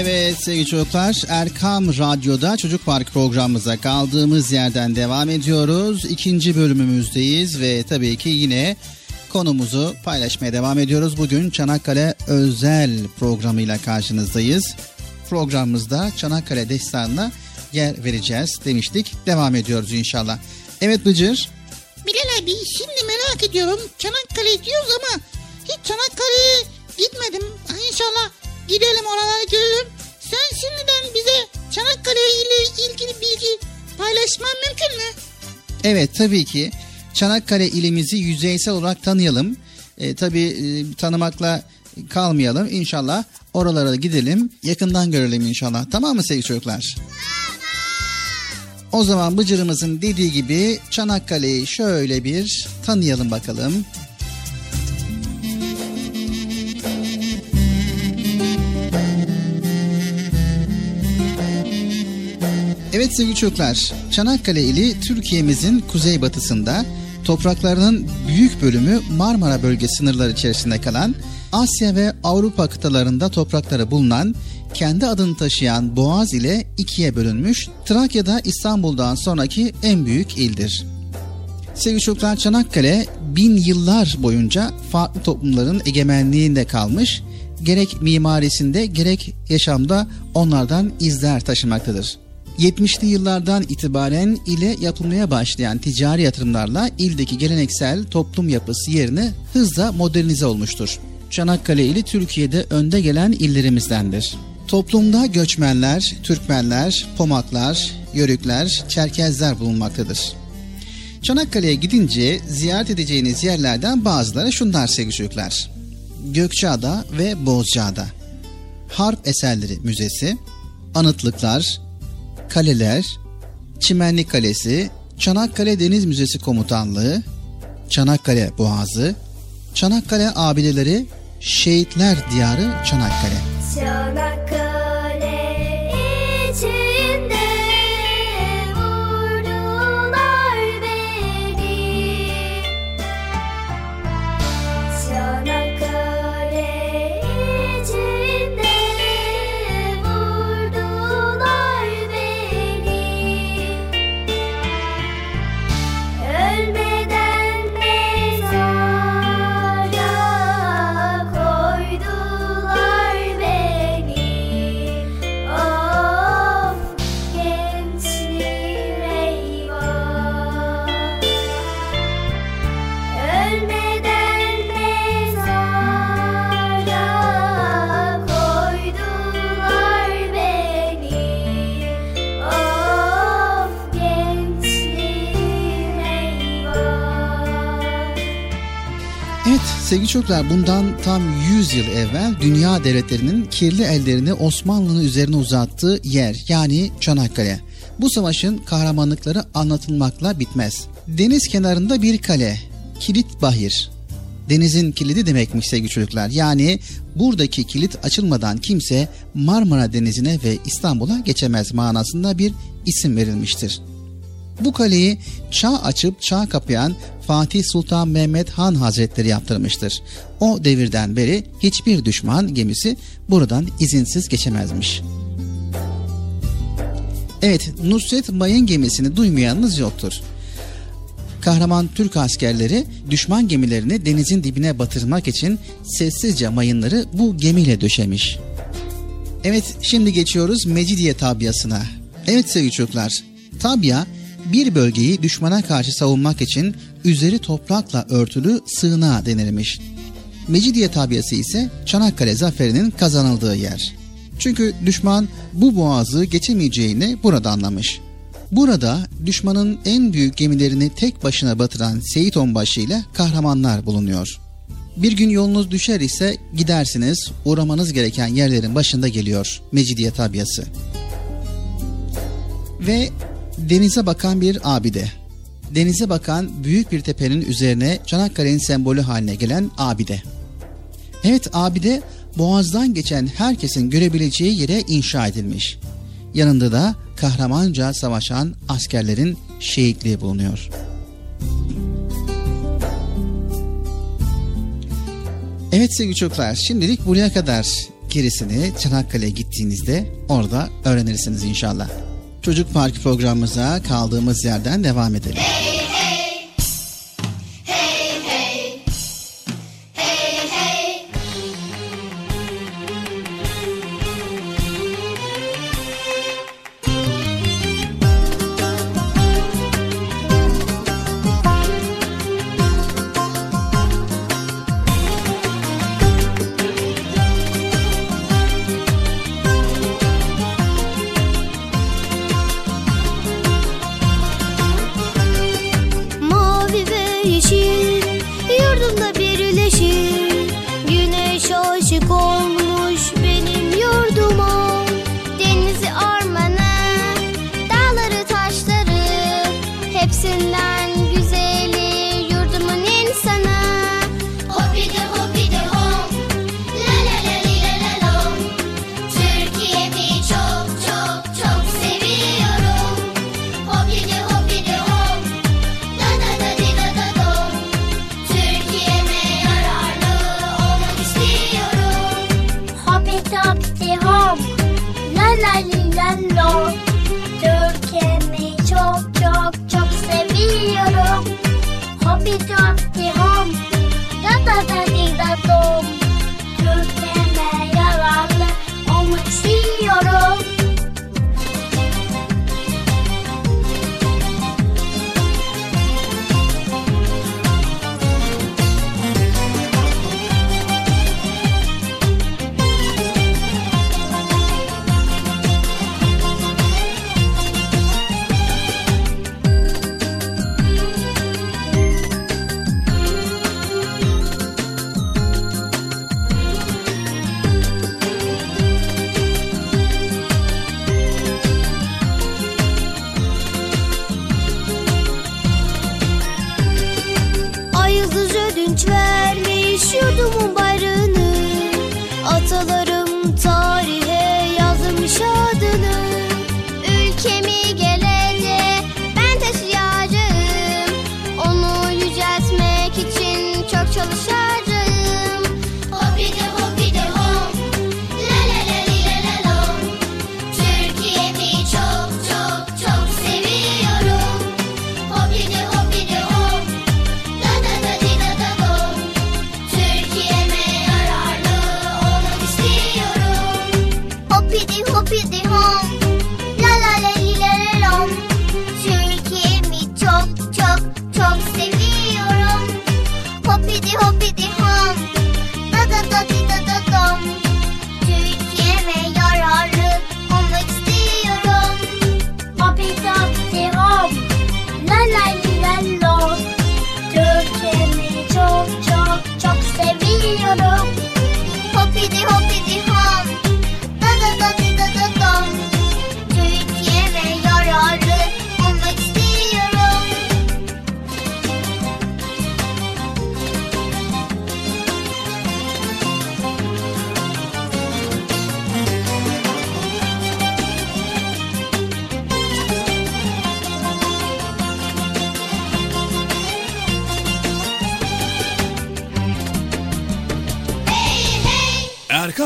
Evet sevgili çocuklar Erkam Radyo'da Çocuk Park programımıza kaldığımız yerden devam ediyoruz. İkinci bölümümüzdeyiz ve tabii ki yine konumuzu paylaşmaya devam ediyoruz. Bugün Çanakkale özel programıyla karşınızdayız. Programımızda Çanakkale destanına yer vereceğiz demiştik. Devam ediyoruz inşallah. Evet Bıcır. Bilal abi şimdi merak ediyorum. Çanakkale diyoruz ama hiç Çanakkale'ye gitmedim. İnşallah gidelim oraları görelim. Sen şimdiden bize Çanakkale ile ilgili bilgi paylaşman mümkün mü? Evet tabii ki Çanakkale ilimizi yüzeysel olarak tanıyalım. E, tabii e, tanımakla kalmayalım. İnşallah oralara da gidelim. Yakından görelim inşallah. Tamam mı sevgili çocuklar? O zaman Bıcır'ımızın dediği gibi Çanakkale'yi şöyle bir tanıyalım bakalım. Evet sevgili çocuklar, Çanakkale ili Türkiye'mizin kuzeybatısında topraklarının büyük bölümü Marmara bölge sınırları içerisinde kalan Asya ve Avrupa kıtalarında toprakları bulunan kendi adını taşıyan Boğaz ile ikiye bölünmüş Trakya'da İstanbul'dan sonraki en büyük ildir. Sevgili çocuklar Çanakkale bin yıllar boyunca farklı toplumların egemenliğinde kalmış, gerek mimarisinde gerek yaşamda onlardan izler taşımaktadır. 70'li yıllardan itibaren ile yapılmaya başlayan ticari yatırımlarla ildeki geleneksel toplum yapısı yerine hızla modernize olmuştur. Çanakkale ili Türkiye'de önde gelen illerimizdendir. Toplumda göçmenler, Türkmenler, Pomaklar, Yörükler, Çerkezler bulunmaktadır. Çanakkale'ye gidince ziyaret edeceğiniz yerlerden bazıları şunlar sevgili çocuklar. Gökçeada ve Bozcaada. Harp Eserleri Müzesi, anıtlıklar, kaleler, Çimenlik Kalesi, Çanakkale Deniz Müzesi Komutanlığı, Çanakkale Boğazı, Çanakkale Abideleri, Şehitler Diyarı Çanakkale. Çanakkale sevgili çocuklar bundan tam 100 yıl evvel dünya devletlerinin kirli ellerini Osmanlı'nın üzerine uzattığı yer yani Çanakkale. Bu savaşın kahramanlıkları anlatılmakla bitmez. Deniz kenarında bir kale, Kilit Bahir. Denizin kilidi demekmiş sevgili çocuklar. Yani buradaki kilit açılmadan kimse Marmara Denizi'ne ve İstanbul'a geçemez manasında bir isim verilmiştir. Bu kaleyi çağ açıp çağ kapayan Fatih Sultan Mehmet Han Hazretleri yaptırmıştır. O devirden beri hiçbir düşman gemisi buradan izinsiz geçemezmiş. Evet, Nusret Mayın gemisini duymayanınız yoktur. Kahraman Türk askerleri düşman gemilerini denizin dibine batırmak için sessizce mayınları bu gemiyle döşemiş. Evet şimdi geçiyoruz Mecidiye tabiasına. Evet sevgili çocuklar, tabia bir bölgeyi düşmana karşı savunmak için üzeri toprakla örtülü sığınağa denilmiş. Mecidiye tabiası ise Çanakkale zaferinin kazanıldığı yer. Çünkü düşman bu boğazı geçemeyeceğini burada anlamış. Burada düşmanın en büyük gemilerini tek başına batıran Seyit Onbaşı ile kahramanlar bulunuyor. Bir gün yolunuz düşer ise gidersiniz uğramanız gereken yerlerin başında geliyor Mecidiye tabiası. Ve denize bakan bir abide. denize bakan büyük bir tepenin üzerine Çanakkale'nin sembolü haline gelen abide. Evet abide boğazdan geçen herkesin görebileceği yere inşa edilmiş. Yanında da kahramanca savaşan askerlerin şehitliği bulunuyor. Evet sevgili çocuklar şimdilik buraya kadar gerisini Çanakkale'ye gittiğinizde orada öğrenirsiniz inşallah. Çocuk Parkı programımıza kaldığımız yerden devam edelim. Hey hey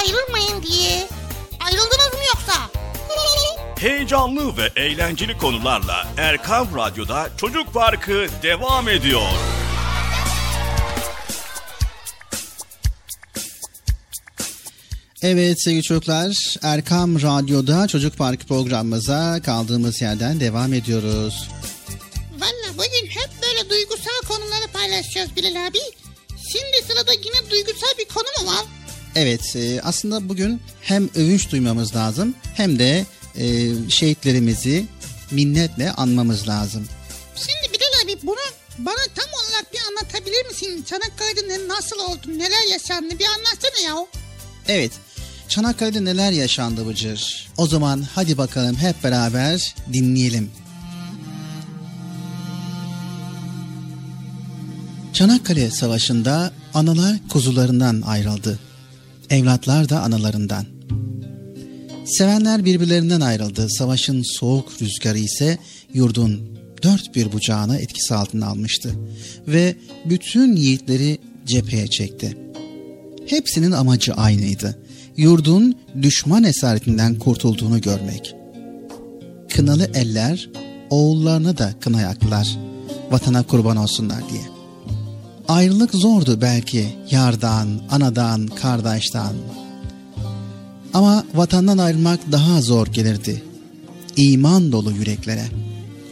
ayrılmayın diye. Ayrıldınız mı yoksa? Heyecanlı ve eğlenceli konularla Erkam Radyo'da Çocuk Parkı devam ediyor. Evet sevgili çocuklar Erkam Radyo'da Çocuk Parkı programımıza kaldığımız yerden devam ediyoruz. Valla bugün hep böyle duygusal konuları paylaşacağız Bilal abi. Şimdi sırada yine duygusal bir konu mu var? Evet e, aslında bugün hem övünç duymamız lazım hem de e, şehitlerimizi minnetle anmamız lazım. Şimdi Bilal abi bunu bana tam olarak bir anlatabilir misin? Çanakkale'de nasıl oldu, neler yaşandı bir anlatsana ya. Evet Çanakkale'de neler yaşandı Bıcır? O zaman hadi bakalım hep beraber dinleyelim. Çanakkale Savaşı'nda analar kuzularından ayrıldı. Evlatlar da analarından. Sevenler birbirlerinden ayrıldı. Savaşın soğuk rüzgarı ise yurdun dört bir bucağını etkisi altına almıştı. Ve bütün yiğitleri cepheye çekti. Hepsinin amacı aynıydı. Yurdun düşman esaretinden kurtulduğunu görmek. Kınalı eller oğullarına da kına yaktılar. Vatana kurban olsunlar diye. Ayrılık zordu belki yardan, anadan, kardeşten. Ama vatandan ayrılmak daha zor gelirdi. İman dolu yüreklere.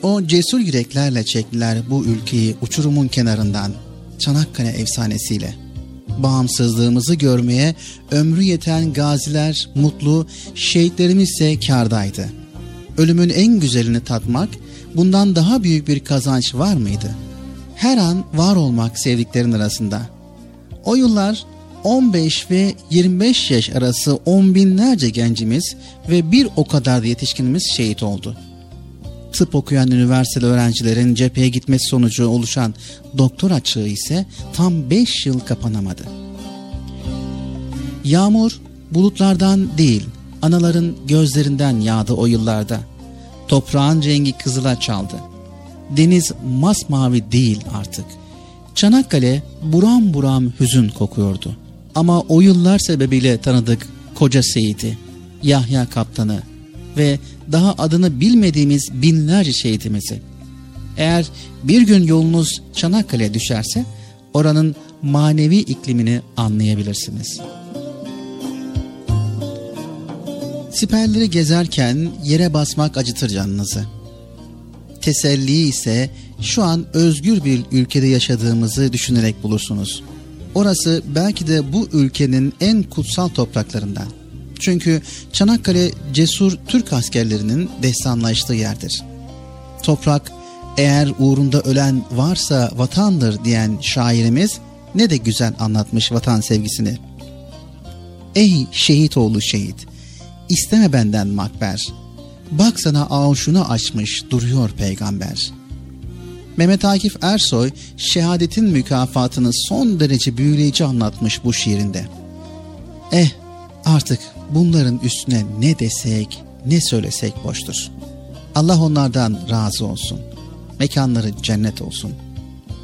O cesur yüreklerle çektiler bu ülkeyi uçurumun kenarından. Çanakkale efsanesiyle. Bağımsızlığımızı görmeye ömrü yeten gaziler mutlu, şehitlerimiz ise kârdaydı. Ölümün en güzelini tatmak, bundan daha büyük bir kazanç var mıydı? Her an var olmak sevdiklerin arasında. O yıllar 15 ve 25 yaş arası on binlerce gencimiz ve bir o kadar da yetişkinimiz şehit oldu. Tıp okuyan üniversiteli öğrencilerin cepheye gitmesi sonucu oluşan doktor açığı ise tam 5 yıl kapanamadı. Yağmur bulutlardan değil, anaların gözlerinden yağdı o yıllarda. Toprağın rengi kızıla çaldı. Deniz masmavi değil artık. Çanakkale buram buram hüzün kokuyordu. Ama o yıllar sebebiyle tanıdık koca Seyit'i, Yahya Kaptan'ı ve daha adını bilmediğimiz binlerce şehidimizi. Eğer bir gün yolunuz Çanakkale'ye düşerse oranın manevi iklimini anlayabilirsiniz. Siperleri gezerken yere basmak acıtır canınızı. Teselli ise şu an özgür bir ülkede yaşadığımızı düşünerek bulursunuz. Orası belki de bu ülkenin en kutsal topraklarından. Çünkü Çanakkale cesur Türk askerlerinin destanlaştığı yerdir. Toprak eğer uğrunda ölen varsa vatandır diyen şairimiz ne de güzel anlatmış vatan sevgisini. Ey şehit oğlu şehit, isteme benden makber. Bak sana avşunu açmış duruyor peygamber. Mehmet Akif Ersoy şehadetin mükafatını son derece büyüleyici anlatmış bu şiirinde. Eh artık bunların üstüne ne desek ne söylesek boştur. Allah onlardan razı olsun. Mekanları cennet olsun.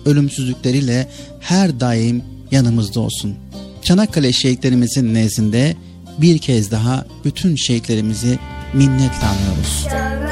Ölümsüzlükleriyle her daim yanımızda olsun. Çanakkale şehitlerimizin nezdinde bir kez daha bütün şehitlerimizi minnetle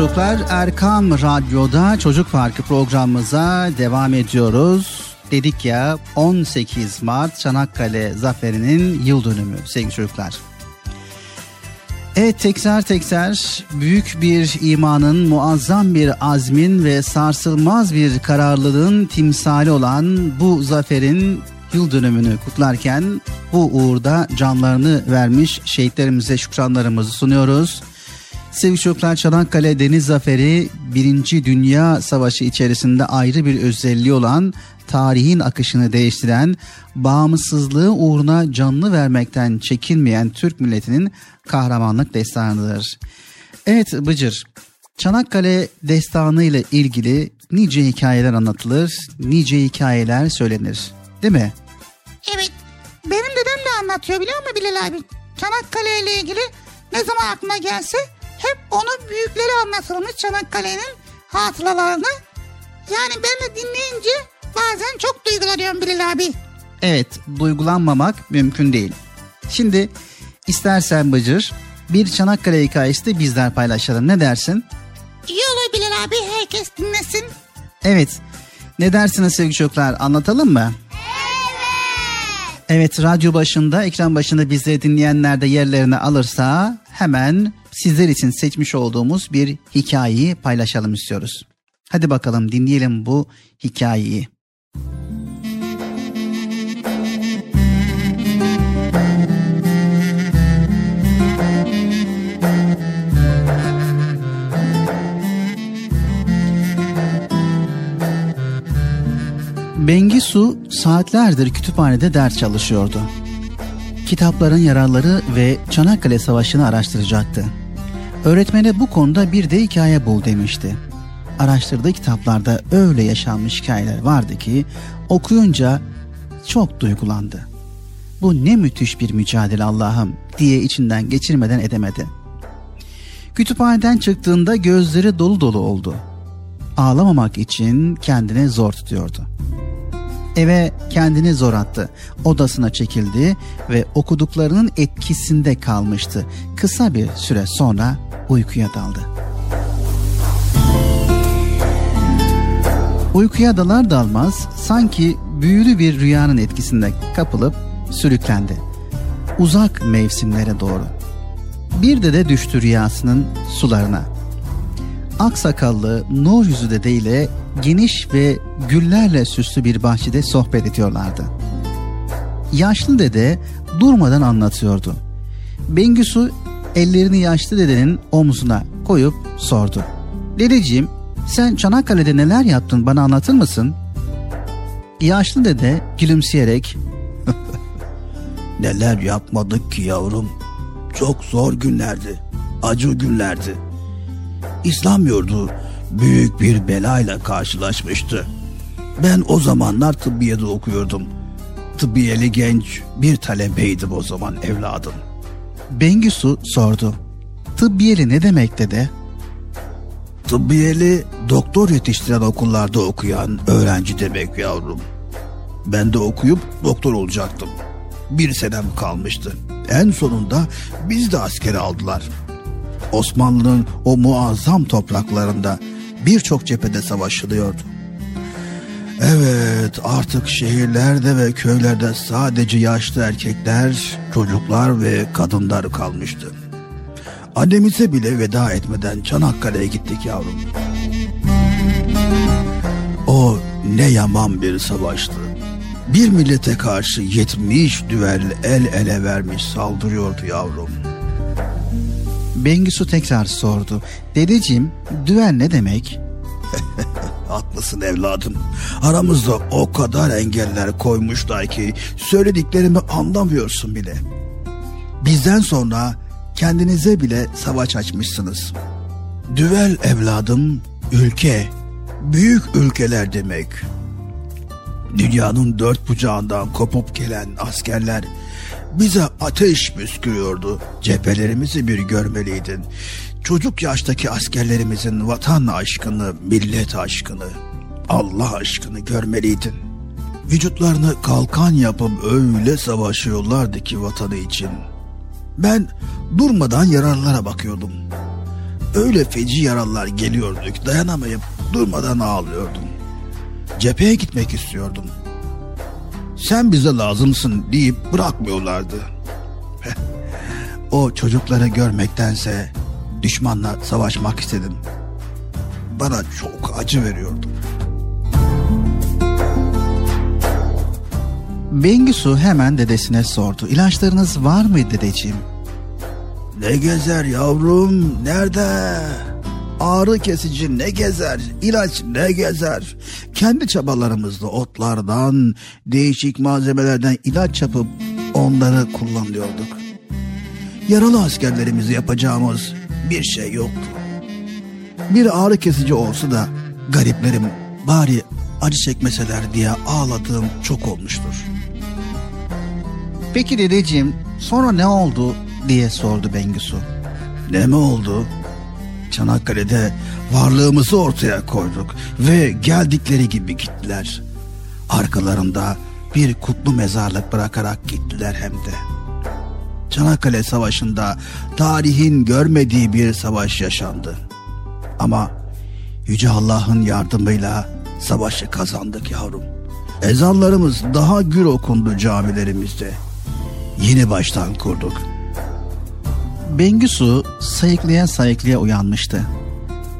çocuklar. Erkam Radyo'da Çocuk Parkı programımıza devam ediyoruz. Dedik ya 18 Mart Çanakkale Zaferi'nin yıl dönümü sevgili çocuklar. Evet tekrar tekrar büyük bir imanın, muazzam bir azmin ve sarsılmaz bir kararlılığın timsali olan bu zaferin yıl dönümünü kutlarken bu uğurda canlarını vermiş şehitlerimize şükranlarımızı sunuyoruz. Sevgili çocuklar Çanakkale Deniz Zaferi Birinci Dünya Savaşı içerisinde ayrı bir özelliği olan tarihin akışını değiştiren, bağımsızlığı uğruna canını vermekten çekinmeyen Türk milletinin kahramanlık destanıdır. Evet Bıcır, Çanakkale destanı ile ilgili nice hikayeler anlatılır, nice hikayeler söylenir. Değil mi? Evet. Benim dedem de anlatıyor biliyor musun Bilal abi? Çanakkale ile ilgili ne zaman aklına gelse hep onu büyükleri anlatılmış Çanakkale'nin hatıralarını. Yani ben de dinleyince bazen çok duygulanıyorum Bilal abi. Evet, duygulanmamak mümkün değil. Şimdi istersen Bıcır bir Çanakkale hikayesi de bizler paylaşalım. Ne dersin? İyi olur Bilal abi herkes dinlesin. Evet. Ne dersiniz sevgili çocuklar? Anlatalım mı? Evet radyo başında, ekran başında bizleri dinleyenler de yerlerini alırsa hemen sizler için seçmiş olduğumuz bir hikayeyi paylaşalım istiyoruz. Hadi bakalım dinleyelim bu hikayeyi. Bengisu saatlerdir kütüphanede ders çalışıyordu. Kitapların yararları ve Çanakkale Savaşı'nı araştıracaktı. Öğretmene bu konuda bir de hikaye bul demişti. Araştırdığı kitaplarda öyle yaşanmış hikayeler vardı ki okuyunca çok duygulandı. Bu ne müthiş bir mücadele Allah'ım diye içinden geçirmeden edemedi. Kütüphaneden çıktığında gözleri dolu dolu oldu. Ağlamamak için kendini zor tutuyordu. Eve kendini zor attı. Odasına çekildi ve okuduklarının etkisinde kalmıştı. Kısa bir süre sonra uykuya daldı. Uykuya dalar dalmaz sanki büyülü bir rüyanın etkisinde kapılıp sürüklendi. Uzak mevsimlere doğru. Bir de düştü rüyasının sularına. Aksakallı Nur Yüzü Dede ile geniş ve güllerle süslü bir bahçede sohbet ediyorlardı. Yaşlı dede durmadan anlatıyordu. Bengüsü ellerini yaşlı dedenin omzuna koyup sordu. Dedeciğim sen Çanakkale'de neler yaptın bana anlatır mısın? Yaşlı dede gülümseyerek Neler yapmadık ki yavrum. Çok zor günlerdi. Acı günlerdi. İslam yurdu büyük bir belayla karşılaşmıştı. Ben o zamanlar tıbbiyede okuyordum. Tıbbiyeli genç bir talebeydim o zaman evladım. Bengisu sordu. Tıbbiyeli ne demek dede? Tıbbiyeli doktor yetiştiren okullarda okuyan öğrenci demek yavrum. Ben de okuyup doktor olacaktım. Bir senem kalmıştı. En sonunda biz de askere aldılar. Osmanlı'nın o muazzam topraklarında birçok cephede savaşılıyordu. Evet artık şehirlerde ve köylerde sadece yaşlı erkekler, çocuklar ve kadınlar kalmıştı. Annemize bile veda etmeden Çanakkale'ye gittik yavrum. O ne yaman bir savaştı. Bir millete karşı yetmiş düvel el ele vermiş saldırıyordu yavrum. Bengisu tekrar sordu. Dedeciğim düvel ne demek? Haklısın evladım. Aramızda o kadar engeller koymuşlar ki söylediklerimi anlamıyorsun bile. Bizden sonra kendinize bile savaş açmışsınız. Düvel evladım ülke, büyük ülkeler demek. Dünyanın dört bucağından kopup gelen askerler bize ateş püskürüyordu. Cephelerimizi bir görmeliydin. Çocuk yaştaki askerlerimizin vatan aşkını, millet aşkını, Allah aşkını görmeliydin. Vücutlarını kalkan yapıp öyle savaşıyorlardı ki vatanı için. Ben durmadan yararlara bakıyordum. öyle feci yaralar geliyordu ki dayanamayıp durmadan ağlıyordum. Cepheye gitmek istiyordum. Sen bize lazımsın deyip bırakmıyorlardı. O çocukları görmektense düşmanla savaşmak istedim. Bana çok acı veriyordu. Bengisu hemen dedesine sordu. İlaçlarınız var mı dedeciğim? Ne gezer yavrum nerede? Ağrı kesici ne gezer? İlaç ne gezer? Kendi çabalarımızla otlardan, değişik malzemelerden ilaç yapıp onları kullanıyorduk. Yaralı askerlerimizi yapacağımız bir şey yoktu. Bir ağrı kesici olsa da gariplerim bari acı çekmeseler diye ağladığım çok olmuştur. Peki dedeciğim sonra ne oldu diye sordu Bengisu. Ne mi oldu? Çanakkale'de varlığımızı ortaya koyduk ve geldikleri gibi gittiler. Arkalarında bir kutlu mezarlık bırakarak gittiler hem de. Çanakkale Savaşı'nda tarihin görmediği bir savaş yaşandı. Ama Yüce Allah'ın yardımıyla savaşı kazandık yavrum. Ezanlarımız daha gür okundu camilerimizde. Yeni baştan kurduk. Bengisu sayıklaya sayıklaya uyanmıştı.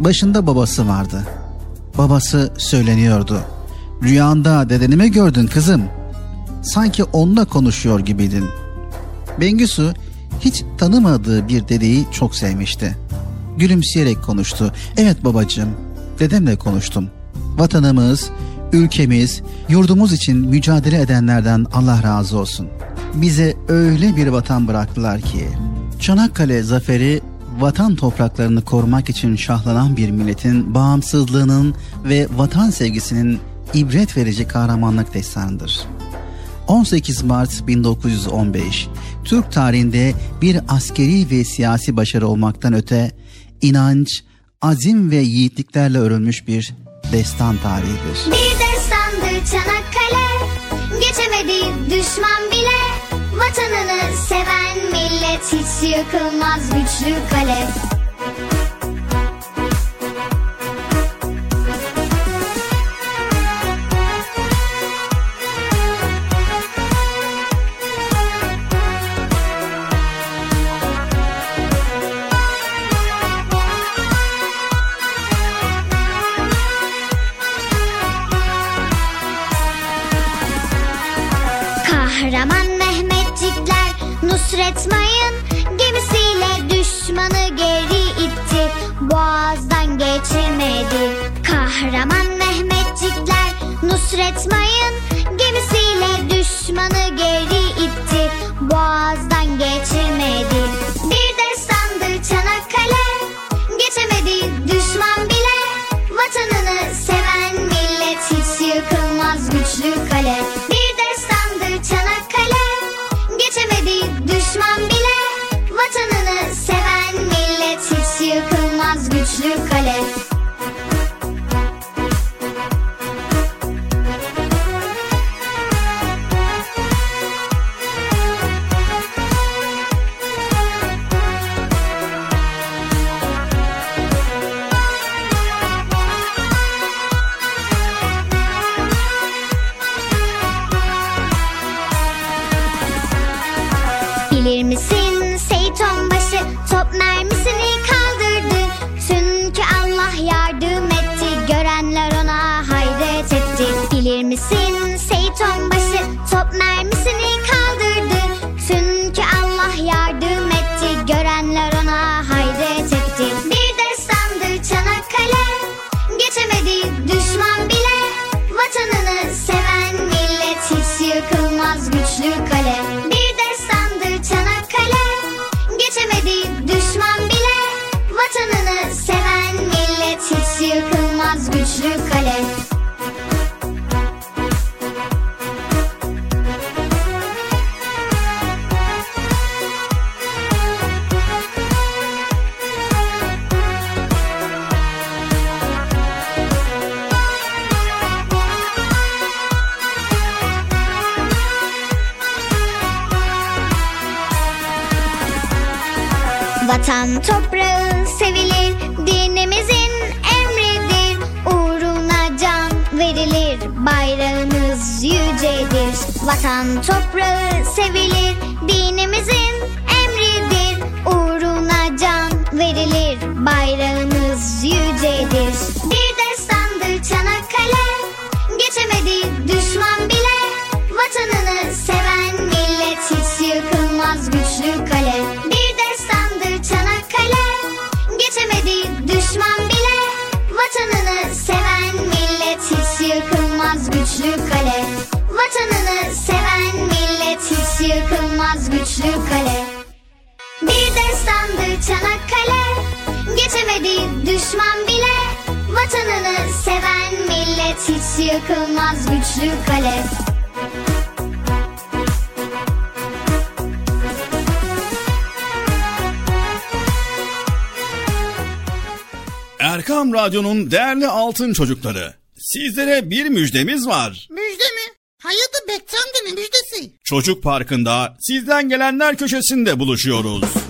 Başında babası vardı. Babası söyleniyordu. Rüyanda dedeni mi gördün kızım? Sanki onunla konuşuyor gibiydin. Bengisu hiç tanımadığı bir dedeyi çok sevmişti. Gülümseyerek konuştu. Evet babacığım, dedemle konuştum. Vatanımız, ülkemiz, yurdumuz için mücadele edenlerden Allah razı olsun. Bize öyle bir vatan bıraktılar ki Çanakkale zaferi vatan topraklarını korumak için şahlanan bir milletin bağımsızlığının ve vatan sevgisinin ibret verici kahramanlık destanıdır. 18 Mart 1915 Türk tarihinde bir askeri ve siyasi başarı olmaktan öte inanç, azim ve yiğitliklerle örülmüş bir destan tarihidir. Bir destandı Çanakkale Geçemedi düşman bile Vatanını seven Hiç yıkılmaz güçlü kale düşman bile. Vatanını seven millet hiç yıkılmaz güçlü kale. Erkam Radyo'nun değerli altın çocukları. Sizlere bir müjdemiz var. Müjde mi? Hayırdır Bekçi amca ne müjdesi? Çocuk Parkı'nda sizden gelenler köşesinde buluşuyoruz.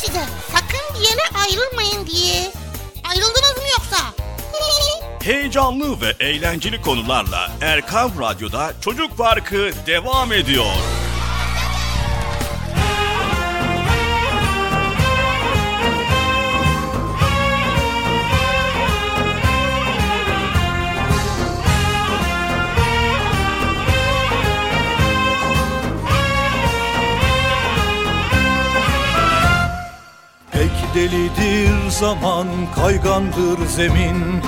size sakın bir yere ayrılmayın diye. Ayrıldınız mı yoksa? Heyecanlı ve eğlenceli konularla Erkam Radyo'da Çocuk Parkı devam ediyor. Delidir zaman kaygandır zemin.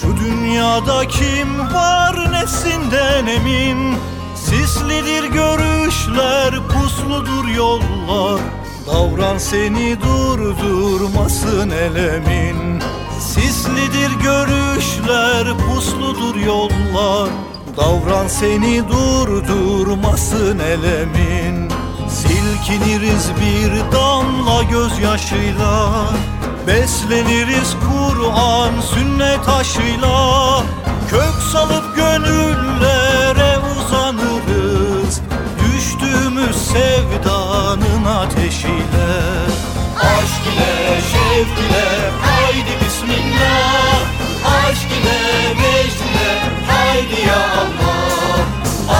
Şu dünyada kim var nesinden emin? Sislidir görüşler pusludur yollar. Davran seni durdurmasın elemin. Sislidir görüşler pusludur yollar. Davran seni durdurmasın elemin Silkiniriz bir damla gözyaşıyla Besleniriz Kur'an sünnet aşıyla. Kök salıp gönüllere uzanırız Düştüğümüz sevdanın ateşiyle. Aşk ile şevk ile haydi bismillah. Aşk ile vecd ile haydi ya Allah.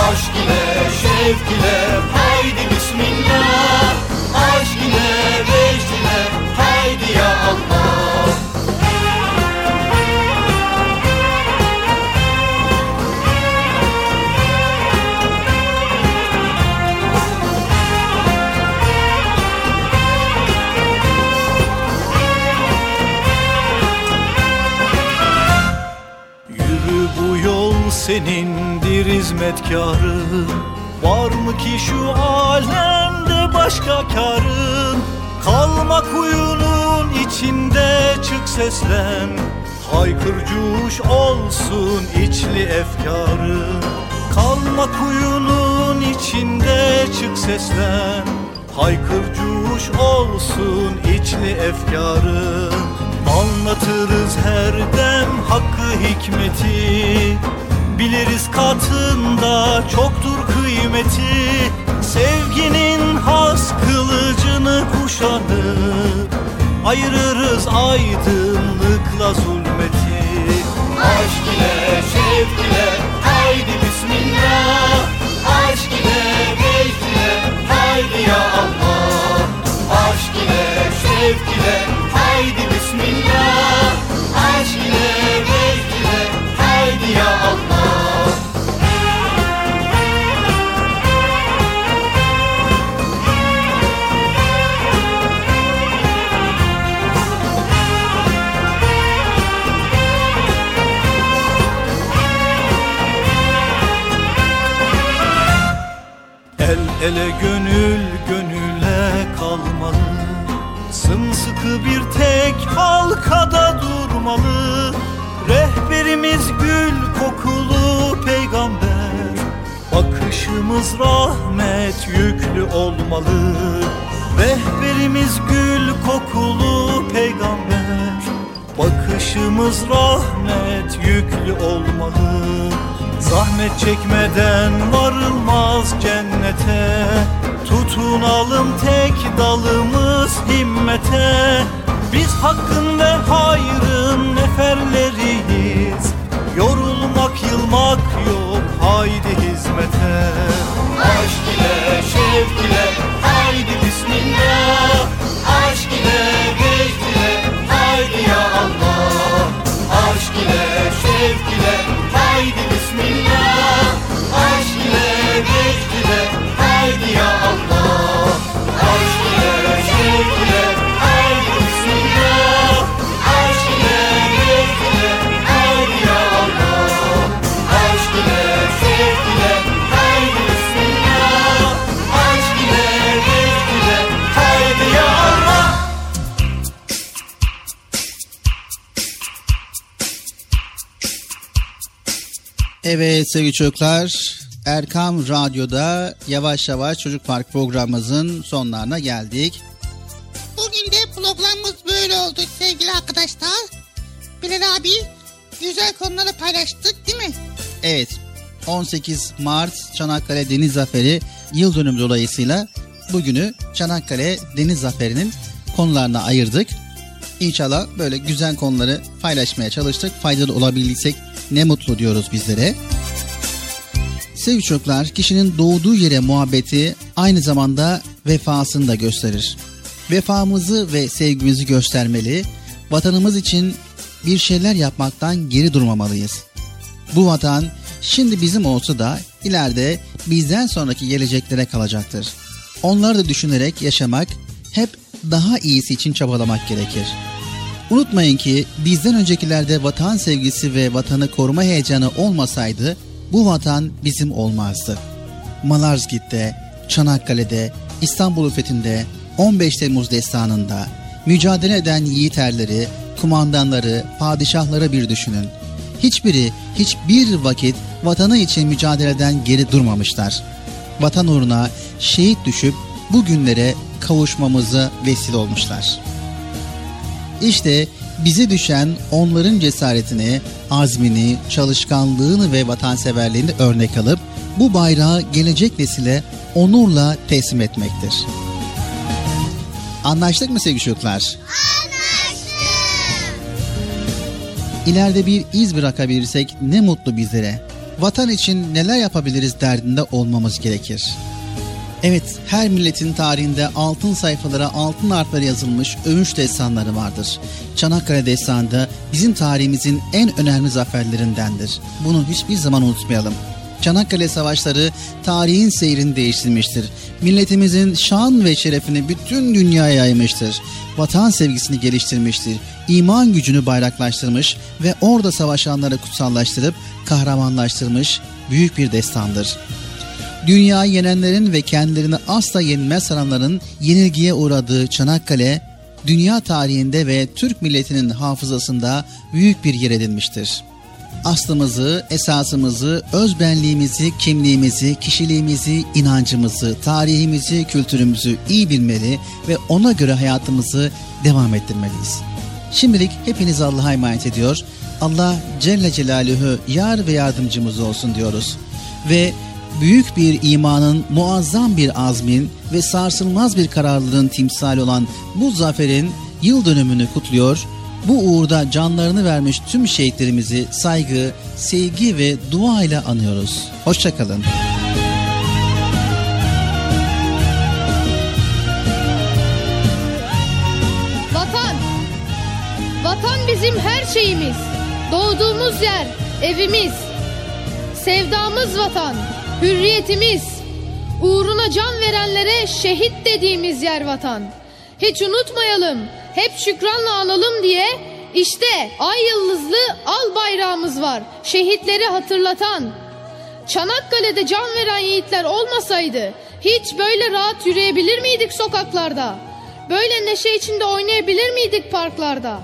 Aşk ile şevk ile haydi bismillah Aşk ile vecd ile haydi ya Allah. Yürü bu yol senindir hizmetkarı Var mı ki şu alemde başka karın? Kalma kuyunun içinde çık seslen. Haykırcuş olsun içli efkarın. Kalma kuyunun içinde çık seslen. Haykırcuş olsun içli efkarın. Anlatırız her dem hakkı hikmeti Biliriz katında çoktur kıymeti. Sevginin has kılıcını kuşanıp Ayırırız aydınlıkla zulmeti. Aşk ile şevk ile haydi bismillah. Aşk ile vecd ile haydi ya Allah. Aşk ile şevk ile haydi bismillah. Aşk ile vecd ile haydi ya Allah ele gönül gönüle kalmalı. Sımsıkı bir tek halkada durmalı. Rehberimiz gül kokulu peygamber. Bakışımız rahmet yüklü olmalı. Rehberimiz gül kokulu peygamber. Bakışımız rahmet yüklü olmalı. Zahmet çekmeden varılmaz cennete. Tutunalım tek dalımız himmete. Biz hakkın ve hayrın neferleriyiz. Yorulmak yılmak yok haydi hizmete. Aşk ile şevk ile haydi bismillah. Aşk ile vecd ile haydi ya Allah. Aşk ile şevk ile haydi bismillah Evet sevgili çocuklar Erkam Radyo'da yavaş yavaş Çocuk Park programımızın sonlarına geldik. Bugün de programımız böyle oldu sevgili arkadaşlar. Bilal abi güzel konuları paylaştık değil mi? Evet 18 Mart Çanakkale Deniz Zaferi yıl dönümü dolayısıyla bugünü Çanakkale Deniz Zaferi'nin konularına ayırdık. İnşallah böyle güzel konuları paylaşmaya çalıştık. Faydalı olabildiysek ne mutlu diyoruz bizlere. Sevgili çocuklar, kişinin doğduğu yere muhabbeti aynı zamanda vefasını da gösterir. Vefamızı ve sevgimizi göstermeli, vatanımız için bir şeyler yapmaktan geri durmamalıyız. Bu vatan şimdi bizim olsa da ileride bizden sonraki geleceklere kalacaktır. Onları da düşünerek yaşamak, hep daha iyisi için çabalamak gerekir. Unutmayın ki bizden öncekilerde vatan sevgisi ve vatanı koruma heyecanı olmasaydı bu vatan bizim olmazdı. Malazgirt'te, Çanakkale'de, İstanbul fethinde, 15 Temmuz destanında mücadele eden yiğiterleri, kumandanları, padişahları bir düşünün. Hiçbiri hiçbir vakit vatanı için mücadeleden geri durmamışlar. Vatan uğruna şehit düşüp bugünlere kavuşmamıza vesile olmuşlar. İşte bize düşen onların cesaretini, azmini, çalışkanlığını ve vatanseverliğini örnek alıp bu bayrağı gelecek nesile onurla teslim etmektir. Anlaştık mı sevgili çocuklar? İleride bir iz bırakabilirsek ne mutlu bizlere. Vatan için neler yapabiliriz derdinde olmamız gerekir. Evet, her milletin tarihinde altın sayfalara altın harfleri yazılmış övünç destanları vardır. Çanakkale destanı da bizim tarihimizin en önemli zaferlerindendir. Bunu hiçbir zaman unutmayalım. Çanakkale savaşları tarihin seyrini değiştirmiştir. Milletimizin şan ve şerefini bütün dünyaya yaymıştır. Vatan sevgisini geliştirmiştir. İman gücünü bayraklaştırmış ve orada savaşanları kutsallaştırıp kahramanlaştırmış büyük bir destandır. Dünyayı yenenlerin ve kendilerini asla yenilmez sananların yenilgiye uğradığı Çanakkale dünya tarihinde ve Türk milletinin hafızasında büyük bir yer edinmiştir. Aslımızı, esasımızı, özbenliğimizi, kimliğimizi, kişiliğimizi, inancımızı, tarihimizi, kültürümüzü iyi bilmeli ve ona göre hayatımızı devam ettirmeliyiz. Şimdilik hepinizi Allah'a emanet ediyor. Allah Celle Celaluhu yar ve yardımcımız olsun diyoruz. Ve büyük bir imanın, muazzam bir azmin ve sarsılmaz bir kararlılığın timsali olan bu zaferin yıl dönümünü kutluyor. Bu uğurda canlarını vermiş tüm şehitlerimizi saygı, sevgi ve dua ile anıyoruz. Hoşçakalın. Vatan. Vatan bizim her şeyimiz. Doğduğumuz yer, evimiz. Sevdamız vatan, hürriyetimiz. Uğruna can verenlere şehit dediğimiz yer vatan. Hiç unutmayalım, hep şükranla analım diye işte ay yıldızlı al bayrağımız var. Şehitleri hatırlatan. Çanakkale'de can veren yiğitler olmasaydı hiç böyle rahat yürüyebilir miydik sokaklarda? Böyle neşe içinde oynayabilir miydik parklarda?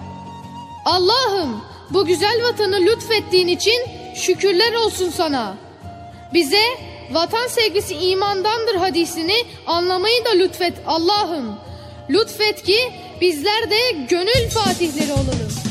Allah'ım bu güzel vatanı lütfettiğin için şükürler olsun sana. Bize vatan sevgisi imandandır hadisini anlamayı da lütfet Allah'ım. Lütfet ki bizler de gönül fatihleri olalım.